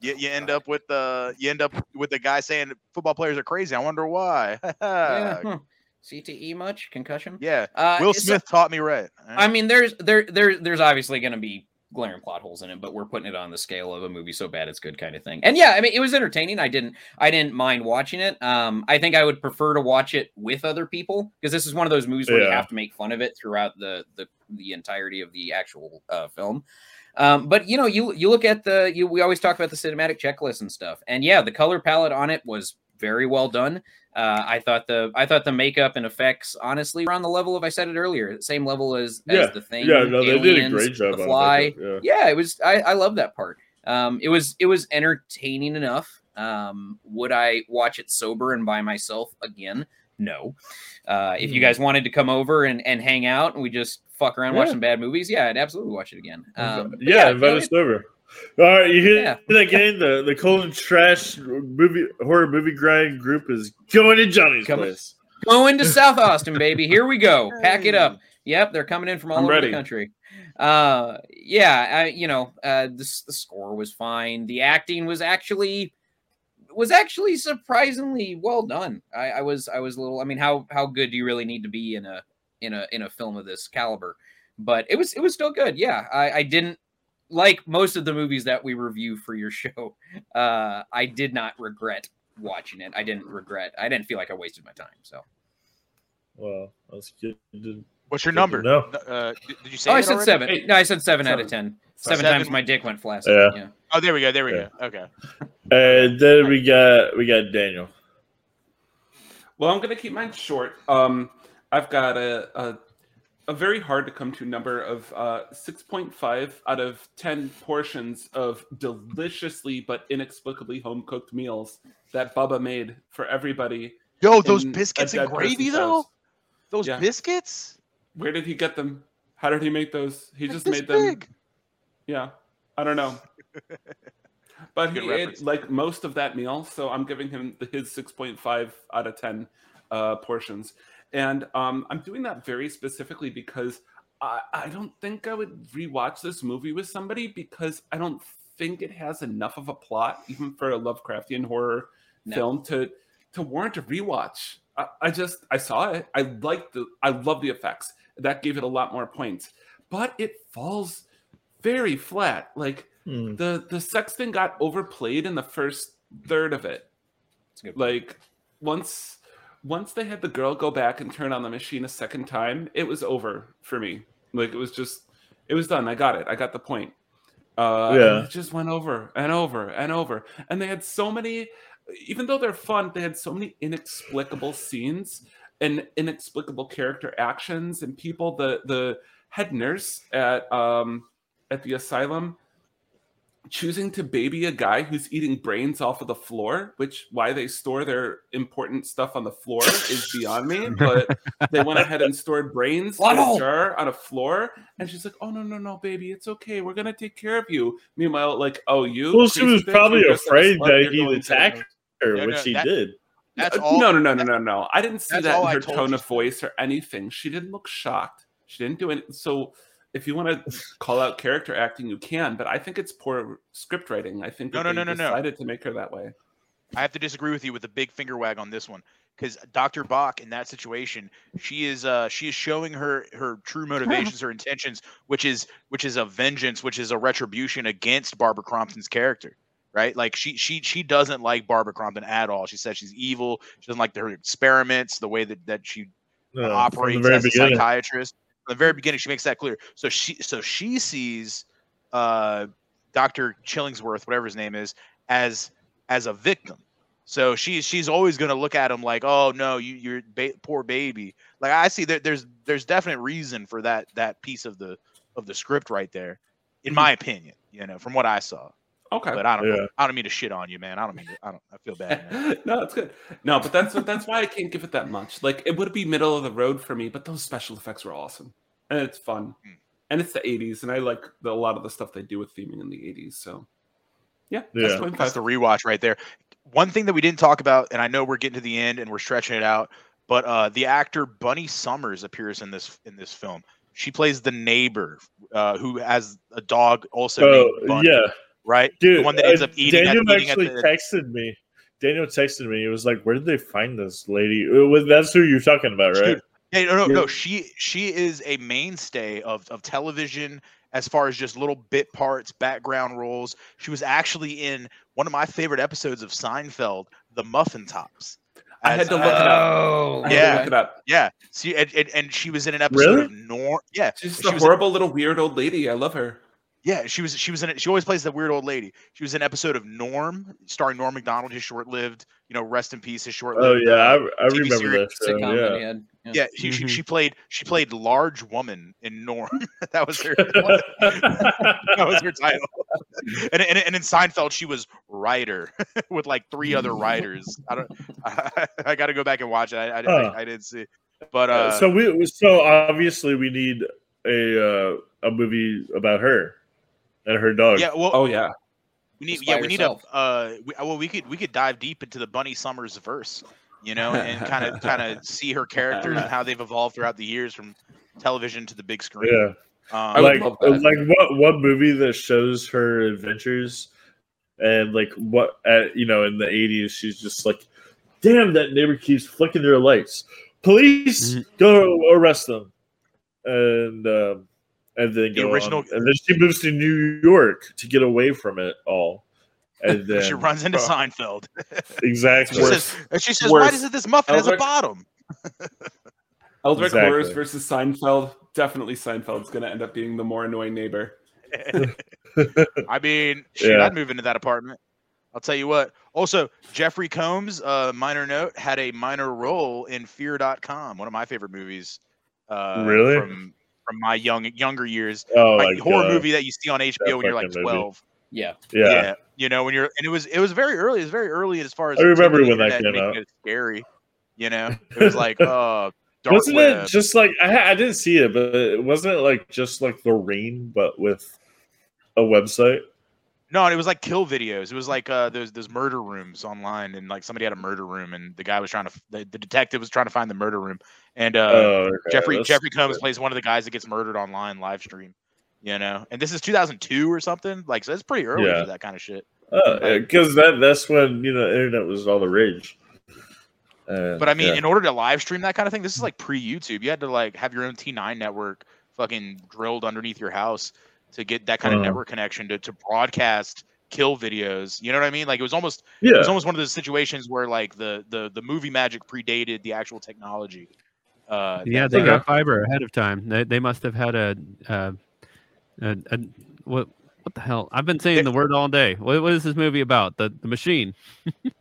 you, you end up with the you end up with the guy saying football players are crazy. I wonder why. yeah. CTE much concussion? Yeah, Uh, Will it's- Smith taught me right. I mean, there's there there there's obviously going to be glaring plot holes in it, but we're putting it on the scale of a movie so bad it's good kind of thing. And yeah, I mean, it was entertaining. I didn't I didn't mind watching it. Um, I think I would prefer to watch it with other people because this is one of those movies where you have to make fun of it throughout the the the entirety of the actual uh, film. Um, but you know, you you look at the you we always talk about the cinematic checklist and stuff, and yeah, the color palette on it was very well done. Uh, I thought the I thought the makeup and effects honestly were on the level of I said it earlier, same level as, as Yeah. the thing. Yeah, no, they did a great job The on Fly. makeup, yeah. yeah, it was. I I love that part. Um, it was it was entertaining enough. Um, would I watch it sober and by myself again? No. Uh, if you Hmm. guys wanted to come over and, and hang out and we just fuck around watch some bad movies, yeah, I'd absolutely watch it again. Um, yeah, you invite us over. All right, you hear Yeah. that game? The the cold and trash movie horror movie grind group is going to Johnny's Come- place. Going to South Austin, baby. Here we go. Pack it up. Yep, they're coming in from all I'm over ready. the country. Uh, yeah, I, you know, uh, the the score was fine. The acting was actually was actually surprisingly well done. I, I was I was a little. I mean, how how good do you really need to be in a in a in a film of this caliber? But it was it was still good. Yeah, I, I didn't like most of the movies that we review for your show. Uh, I did not regret watching it. I didn't regret. I didn't feel like I wasted my time. So. Well, that's good. to- What's your number? No, Uh, did, did you say? Oh, I said already? seven. Eight. No, I said seven, out of ten. Seven, Seven. times my dick went flaccid. Yeah. Yeah. Oh, there we go. There we Yeah. go. Okay. And then we got we got Daniel. Well, I'm gonna keep mine short. Um, I've got a, a a very hard to come to number of uh, 6.5 out of 10 portions of deliciously but inexplicably home cooked meals that Bubba made for everybody. Yo, those biscuits and gravy though. house. Those Yeah. biscuits. Where did he get them? How did he make those? He Like just this made them. big. Yeah, I don't know. But Good he ate like most of that meal, so I'm giving him the, his 6.5 out of 10 uh, portions. And um, I'm doing that very specifically because I, I don't think I would rewatch this movie with somebody because I don't think it has enough of a plot, even for a Lovecraftian horror No. film, to to warrant a rewatch. I, I just I saw it. I liked the I love the effects. That gave it a lot more points, but it falls very flat. Like Hmm. the the sex thing got overplayed in the first third of it. It's a good. Like once once they had the girl go back and turn on the machine a second time, it was over for me. Like it was just it was done. I got it. I got the point. Uh, Yeah. it just went over and over and over. And they had so many, even though they're fun, they had so many inexplicable scenes and inexplicable character actions and people. The the head nurse at um at the asylum choosing to baby a guy who's eating brains off of the floor, which why they store their important stuff on the floor is beyond me. But they went ahead and stored brains in a jar on a floor, and she's like, "Oh no, no, no, baby, it's okay. We're gonna take care of you." Meanwhile, like, "Oh, you." Well, she was probably you're just a afraid that he'd attack her, No, which no, he that- did. That's Uh, all. No, no, no, no, no, no. I didn't see that in her tone you. of voice or anything. She didn't look shocked. She didn't do it. So, if you want to call out character acting, you can. But I think it's poor script writing. I think No, that no, they no, no, no. decided to make her that way. I have to disagree with you with a big finger wag on this one because Dr. Bloch in that situation, she is uh she is showing her her true motivations, her intentions, which is which is a vengeance, which is a retribution against Barbara Crampton's character. Right, like she she she doesn't like Barbara Crompton at all. She says she's evil. She doesn't like her experiments, the way that that she No, operates as a beginning. psychiatrist. The very beginning, she makes that clear. So she so she sees uh, Dr. Chillingsworth, whatever his name is, as as a victim. So she's she's always going to look at him like, oh no, you you're ba- poor baby. Like I see that there's there's definite reason for that that piece of the of the script right there, in my opinion. You know, from what I saw. Okay. But I don't. Yeah. I don't mean to shit on you, man. I don't mean. To, I don't. I feel bad. No, it's good. No, but that's that's why I can't give it that much. Like it would be middle of the road for me, but those special effects were awesome, and it's fun, Hmm. and it's the '80s, and I like the, a lot of the stuff they do with theming in the '80s. So, yeah, Yeah. that's That's the rewatch right there. One thing that we didn't talk about, and I know we're getting to the end and we're stretching it out, but uh, the actor Bunny Summers appears in this in this film. She plays the neighbor uh, who has a dog also Oh, named Bunny, yeah. Right? Dude, the one that ends uh, up eating. Daniel at, eating actually at the, texted me. Daniel texted me. It was like, "Where did they find this lady?" Was- that's who you're talking about, right? Dude, Hey, no, no, Yeah. no. She she is a mainstay of of television as far as just little bit parts, background roles. She was actually in one of my favorite episodes of Seinfeld, The Muffin Tops. I had to look it uh, up. Oh, I had to yeah. look it up. Yeah. See, and, and, and she was in an episode Really? of Norm. Yeah, She's she just a was in- horrible little weird old lady. I love her. Yeah, she was. She was in it. She always plays the weird old lady. She was in an episode of Norm, starring Norm Macdonald. His short-lived, you know, rest in peace. His short-lived. Oh yeah, I, uh, I remember series that show. sitcom that he Yeah. Yeah. yeah, she, Mhm. she she played she played large woman in Norm. that was her. that was her title. And, and and in Seinfeld, she was writer with like three other writers. I don't. I, I got to go back and watch it. I, I, Huh. I, I didn't see. But Uh, uh, so we so obviously we need a uh, a movie about her and her dog. yeah, well, Oh yeah. we need yeah by we need a uh we, well we could we could dive deep into the Bunny Summers verse, you know, and kind of kind of see her characters and how they've evolved throughout the years from television to the big screen. Yeah. Um, I like like what what movie that shows her adventures and like what at you know in the 80s she's just like damn that neighbor keeps flicking their lights police Mm-hmm. Mhm. go arrest them and um and then The go original- on. and then she moves to new york to get away from it all and then she runs into Seinfeld. exactly She says, and she says, "Why does it this muffin has a Eldritch- bottom?" Eldritch Exactly. Horrors versus Seinfeld. Definitely Seinfeld's going to end up being the more annoying neighbor. I mean, shit, Yeah. I'd move into that apartment. I'll tell you what. Also, Jeffrey Combs, uh, minor note, had a minor role in Fear.com, one of my favorite movies. Uh, Really? From from my young younger years, oh like my horror God. movie that you see on HBO when you're like fucking movie. 12. Yeah. yeah, you know, when you're and it was it was very early. It was very early as far as I remember when that came out. It scary, you know. It was like uh, dark wasn't web. it just like I, I didn't see it but it wasn't it like just like the rain but with a website No, it was like kill videos. It was like uh, those those murder rooms online, and like somebody had a murder room, and the guy was trying to the, the detective was trying to find the murder room, and uh, oh okay, Jeffrey that's Jeffrey Combs good. plays one of the guys that gets murdered online live stream, you know. And this is 2002 or something, like so. It's pretty early Yeah. for that kind of shit. because that that's when you know internet was all the rage. Uh, But I mean, yeah. in order to live stream that kind of thing, this is like pre YouTube. You had to like have your own T9 network fucking drilled underneath your house to get that kind of Uh-huh. network connection to, to broadcast kill videos. You know what I mean? Like it was almost yeah, it was almost one of those situations where like the the the movie magic predated the actual technology. Uh, Yeah, they got fiber ahead of time. They, they must have had a, uh, a, a what what the hell? I've been saying the word all day. What, what is this movie about? The the machine.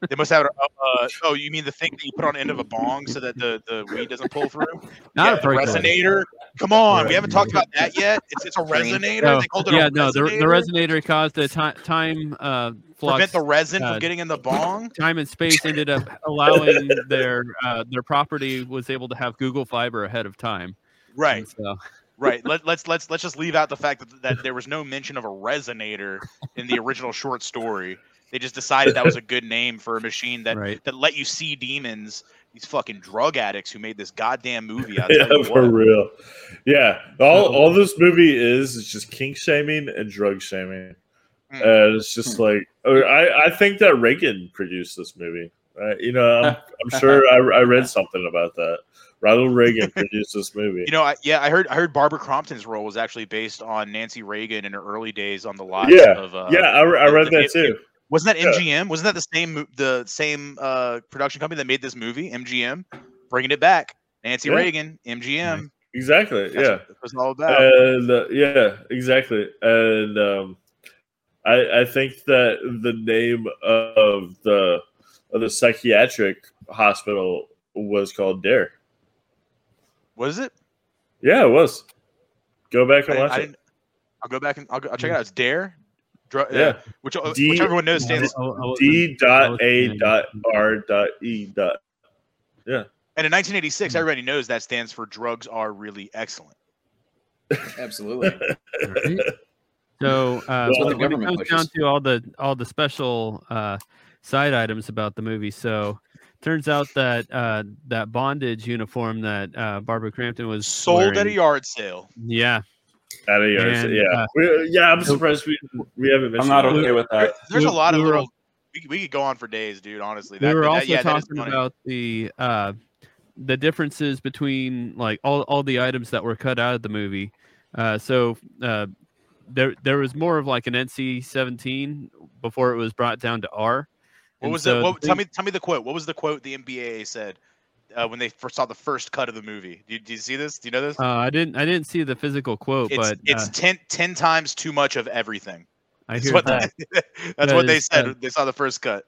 they must have. Uh, oh, you mean the thing that you put on the end of a bong so that the the weed doesn't pull through? Not yeah, a the percolator. resonator. Come on, we haven't talked about that yet. It's it's a resonator. No, They called it yeah, a no, the, the resonator? resonator caused a time time uh, flux. prevent the resin uh, from getting in the bong. time and space ended up allowing their uh, their property was able to have Google Fiber ahead of time. Right. And So Right. Let, let's let's let's just leave out the fact that, that there was no mention of a resonator in the original short story. They just decided that was a good name for a machine that right. that let you see demons. These fucking drug addicts who made this goddamn movie. I'll yeah, tell you for what. real. Yeah, all all this movie is is just kink shaming and drug shaming, Mm. and it's just like uh, I I think that Reagan produced this movie. Right? You know, I'm, I'm sure I, I read something about that. Ronald Reagan produced this movie. You know, I, yeah, I heard I heard Barbara Crampton's role was actually based on Nancy Reagan in her early days on the lot. yeah, of. Uh, yeah, I, I read the- that too. Wasn't that Yeah. MGM? Wasn't that the same the same uh, production company that made this movie? MGM, bringing it back. Nancy Yeah. Reagan, MGM. Exactly. That's yeah. what it was all about. and uh, yeah, exactly. And um, I, I think that the name of the of the psychiatric hospital was called Dare. Was it? Yeah, it was. Go back and didn't- watch I it. I'll go back and I'll, go, I'll check it out. It's Dare. Dr- Yeah. which, uh, D- which everyone knows stands. I- I wasn't- D I dot A dot R dot E dot. And in 1986, everybody knows that stands for drugs are really excellent. Absolutely. Right? So uh, That's what the when it government comes down to all the all the special uh, side items about the movie, so turns out that uh, that bondage uniform that uh, Barbara Crampton was Sold at a yard sale. Yeah, Out of yours. And, yeah. uh, yeah, I'm surprised we we haven't I'm not okay with There- that. there's a lot of we were- little. We, we could go on for days, dude. Honestly, we that, were that- also yeah, talking about the uh, the differences between like all, all the items that were cut out of the movie. Uh, so uh, there there was more of like an NC-17 before it was brought down to R. What And was so the? What, tell me, tell me the quote. What was the quote the MBA said uh, when they first saw the first cut of the movie? Do you, do you see this? Do you know this? Uh, I didn't I didn't see the physical quote, it's but it's uh, 10, 10 times too much of everything. I That's hear what that. that's what they said. uh, they saw the first cut.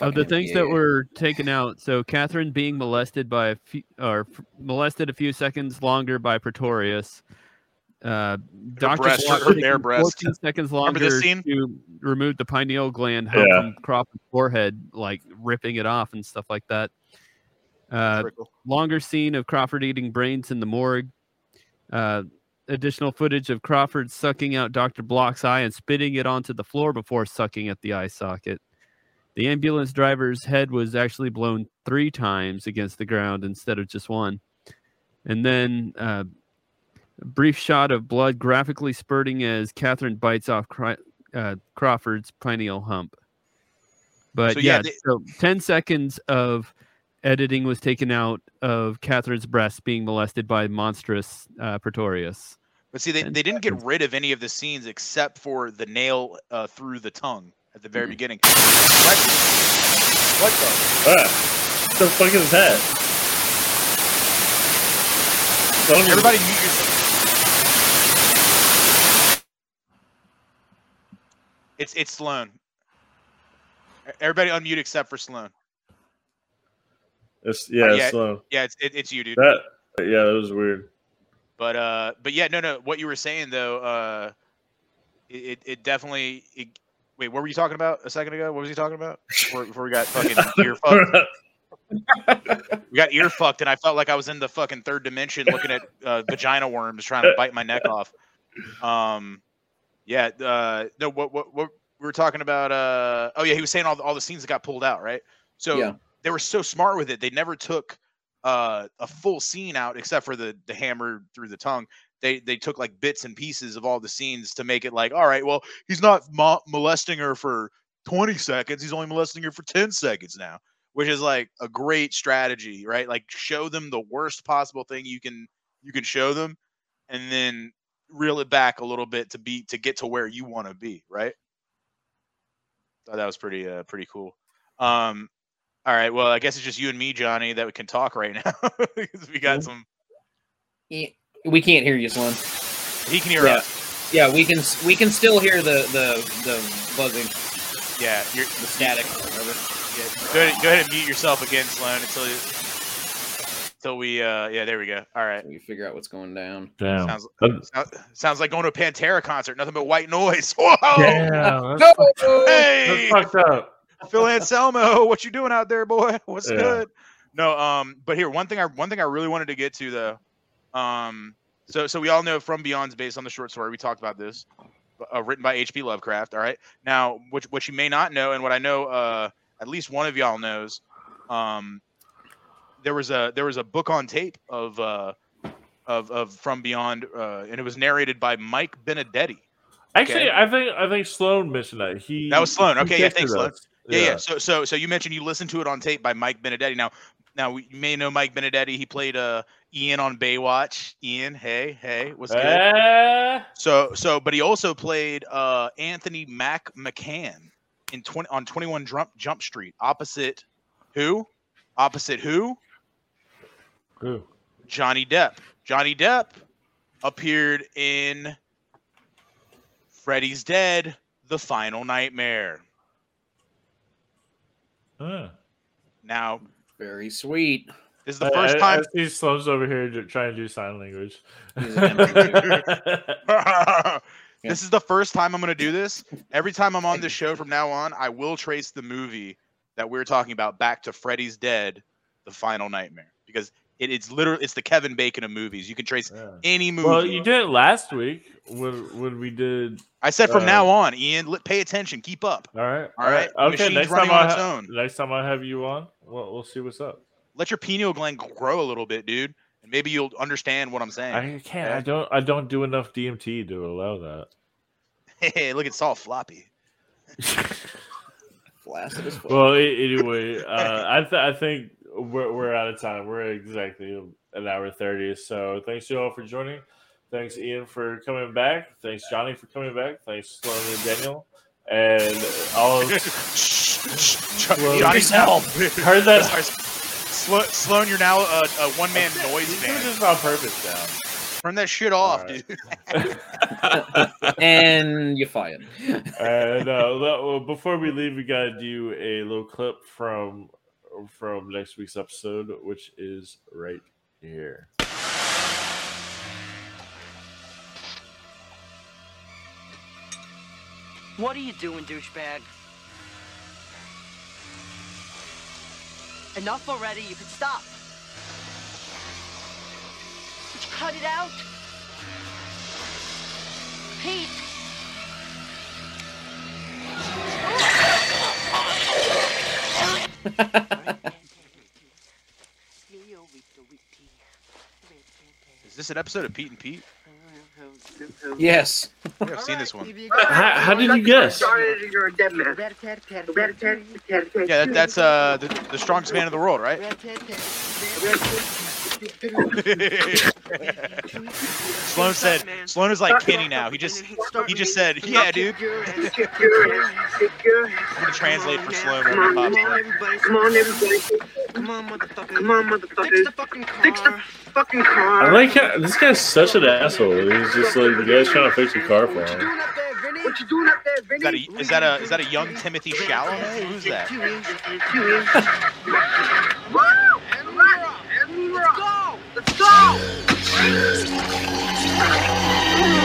of the Fucking things that were taken out, so Catherine being molested by a few, or f- molested a few seconds longer by Pretorius. Uh, Doctor breast, Bloch her- bare breast. 14 seconds Remember this longer scene? to remove the pineal gland Yeah. from Crawford's forehead, like ripping it off and stuff like that. Uh, cool. longer scene of Crawford eating brains in the morgue. Uh, additional footage of Crawford sucking out Dr. Bloch's eye and spitting it onto the floor before sucking at the eye socket. The ambulance driver's head was actually blown three times against the ground instead of just one. And then uh, a brief shot of blood graphically spurting as Catherine bites off Cry- uh, Crawford's pineal hump. But So, yeah, yeah, they- so 10 seconds of editing was taken out of Catherine's breast being molested by monstrous uh, Pretorius. But see, they, they didn't get rid of any of the scenes except for the nail uh, through the tongue at the very beginning. What? What the? Ah, what the fuck is that? Don't- Everybody mute yourself. It's it's Sloan. Everybody unmute except for Sloan. It's, yeah, Uh, it's slow. Yeah, it's it, it's you, dude. That yeah, that was weird. But uh, but yeah, no, no. What you were saying though, uh, it it, it definitely. It, wait, what were you talking about a second ago? What was he talking about? Before, before we got fucking ear fucked. We got ear fucked, and I felt like I was in the fucking third dimension, looking at uh, vagina worms trying to bite my neck off. Um, yeah. Uh, no, what what what we were talking about? Uh, oh yeah, he was saying all the, all the scenes that got pulled out, right? So Yeah. they were so smart with it. They never took uh, a full scene out except for the the hammer through the tongue. They they took like bits and pieces of all the scenes to make it like, all right, well, he's not mo- molesting her for 20 seconds. He's only molesting her for 10 seconds now, which is like a great strategy, right? Like show them the worst possible thing you can you can show them, and then reel it back a little bit to be to get to where you want to be, right? Thought that was pretty uh pretty cool. Um, all right, well, I guess it's just you and me, Johnny, that we can talk right now because we got some. We can't hear you, Sloan. He can hear Yeah. us. Yeah, we can we can still hear the the the buzzing, Yeah, you're the static. Whatever. Yeah, go ahead, go ahead and mute yourself again, Sloan, until you, until we. Uh, yeah, there we go. All right. We figure out what's going down. Damn. Sounds That- sounds like going to a Pantera concert. Nothing but white noise. Whoa! Damn. That's, Hey, that's fucked up. Phil Anselmo, what you doing out there, boy? What's Yeah. good? No, um, but here one thing I one thing I really wanted to get to though, um, so so we all know From Beyond's based on the short story. We talked about this, uh, written by H.P. Lovecraft. All right, now which what you may not know, and what I know, uh, at least one of y'all knows, um, there was a there was a book on tape of uh of of From Beyond, uh, and it was narrated by Mike Bendetti. Actually, Okay. I think I think Sloan mentioned that. He That was Sloan. Okay, yeah, thanks, Sloan. us. Yeah, yeah. So, so, so you mentioned you listened to it on tape by Mike Bendetti. Now, now you may know Mike Bendetti. He played uh Ian on Baywatch. Ian, hey, hey, what's good? Eh, So, so, but he also played uh Anthony Mac McCann in twenty on Twenty One Jump Jump Street, opposite who? Opposite who? Who? Johnny Depp. Johnny Depp appeared in Freddy's Dead: The Final Nightmare. Huh. Now, Very sweet. this is the first I, time I see Sloan's over here ju- trying to do sign language. He's an amateur. This is the first time I'm going to do this. Every time I'm on this show from now on, I will trace the movie that we're talking about back to Freddy's Dead, The Final Nightmare, because it, it's literally it's the Kevin Bacon of movies. You can trace any movie. Well, you did it last week when when we did. I said from uh, now on, Ian, li- pay attention, keep up. All right. All right. Okay. Machine's Next running time, I on its ha- own. next time I have you on, we'll, we'll see what's up. Let your pineal gland grow a little bit, dude, and maybe you'll understand what I'm saying. I can't. I don't. I don't do enough DMT to allow that. Hey, look, it's all floppy. Blasted as fuck. Well, anyway, uh, I th- I think we're we're out of time. We're exactly an hour thirty. So thanks you all for joining. Thanks Ian for coming back. Thanks Johnny for coming back. Thanks Sloan and Daniel. And all of Sloan- Johnny's help. Heard that? Slo- Sloan, you're now a, a one man noise This band. is on purpose now. Turn that shit off, dude. and you're fired. and uh, before we leave, we gotta do a little clip from from next week's episode, which is right here. What are you doing, douchebag? Enough already. You can stop. Would you cut it out? Pete! Is this an episode of Pete and Pete? Yes. I think I've seen this one. How, how did you guess? You're a dead man. Yeah, that, that's uh the, the strongest man in the world, right? Sloan said Sloan is like Kenny now. He just he just said, yeah, dude. I'm gonna translate for Sloan whenever he pops up. Come on, everybody. Come on, motherfucker. Come on, motherfucker. Fix the fucking car. Fix the fucking car. I like how this guy's such an asshole. He's just like the guy's trying to fix a car for him. What you doing up there, Is that a is that a is that a young Timothy Chalamet? Who's that? Let's go! Let's go!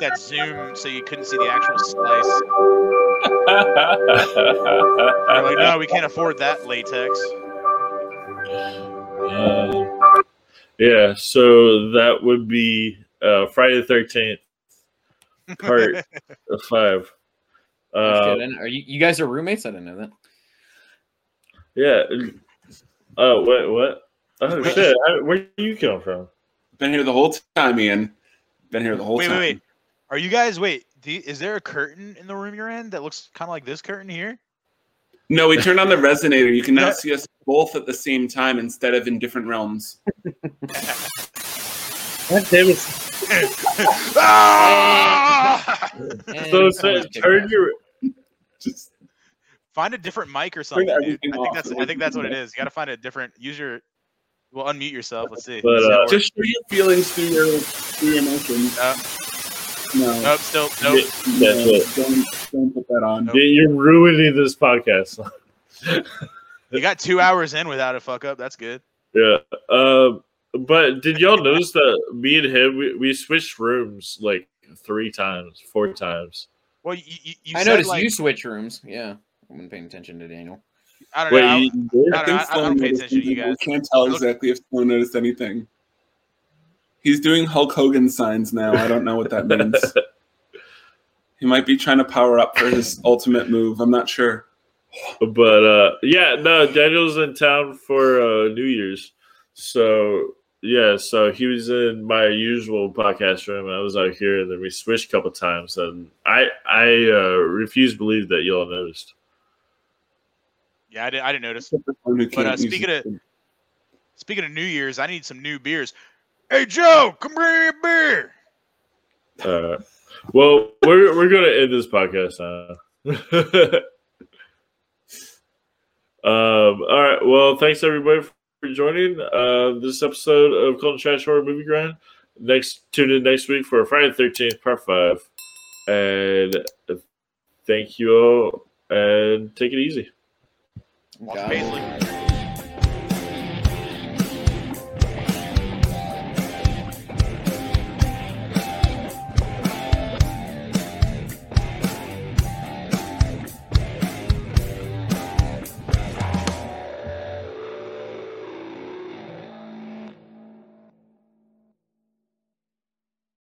I, I like that zoom so you couldn't see the actual slice. They're like, no, we can't afford that latex. Uh, yeah, so that would be uh, Friday the Thirteenth, part five. Uh, Are you, you guys are roommates? I didn't know that. yeah. Oh, what? What? Oh shit! I, where do you come from? Been here the whole time, Ian. Been here the whole Wait, time. wait, wait. Are you guys wait? Do you, is there a curtain in the room you're in that looks kind of like this curtain here? No, we turned on the resonator. You can now see us both at the same time instead of in different realms. God damn! Ah! So, so turn your Just Find a different mic or something. I think off. that's I think that's what it is. You got to find a different. Use your. Well, unmute yourself. Let's see. But, uh, just show your feelings through your through your emotions. Uh, no, Nope. Still. Nope. Yeah, no, it. don't don't put that on. You- You're ruining this podcast. You got two hours in without a fuck up. That's good. yeah. Um. But did y'all notice that me and him we, we switched rooms like three times, four times? Well, you you, you I said, noticed like, you switch rooms. Yeah. I wasn't paying attention to Daniel. I don't Wait, know. you did? I, I, don't, I, I don't pay attention to you guys. We can't tell exactly if someone noticed anything. He's doing Hulk Hogan signs now. I don't know what that means. he might be trying to power up for his ultimate move. I'm not sure. But uh yeah, no, Daniel's in town for uh New Year's. So yeah, so he was in my usual podcast room. I was out here and then we switched a couple times and I I uh refuse to believe that y'all noticed. Yeah, I didn't. I didn't notice. Except for someone who But uh, speaking of speaking of New Year's, I need some new beers. Hey Joe, come bring me a beer. Uh well we're we're gonna end this podcast now. um all right, well thanks everybody for joining uh this episode of Cult and Trash Horror Movie Grind. Next tune in next week for Friday thirteenth, part five. And thank you all and take it easy. Walter Paisley.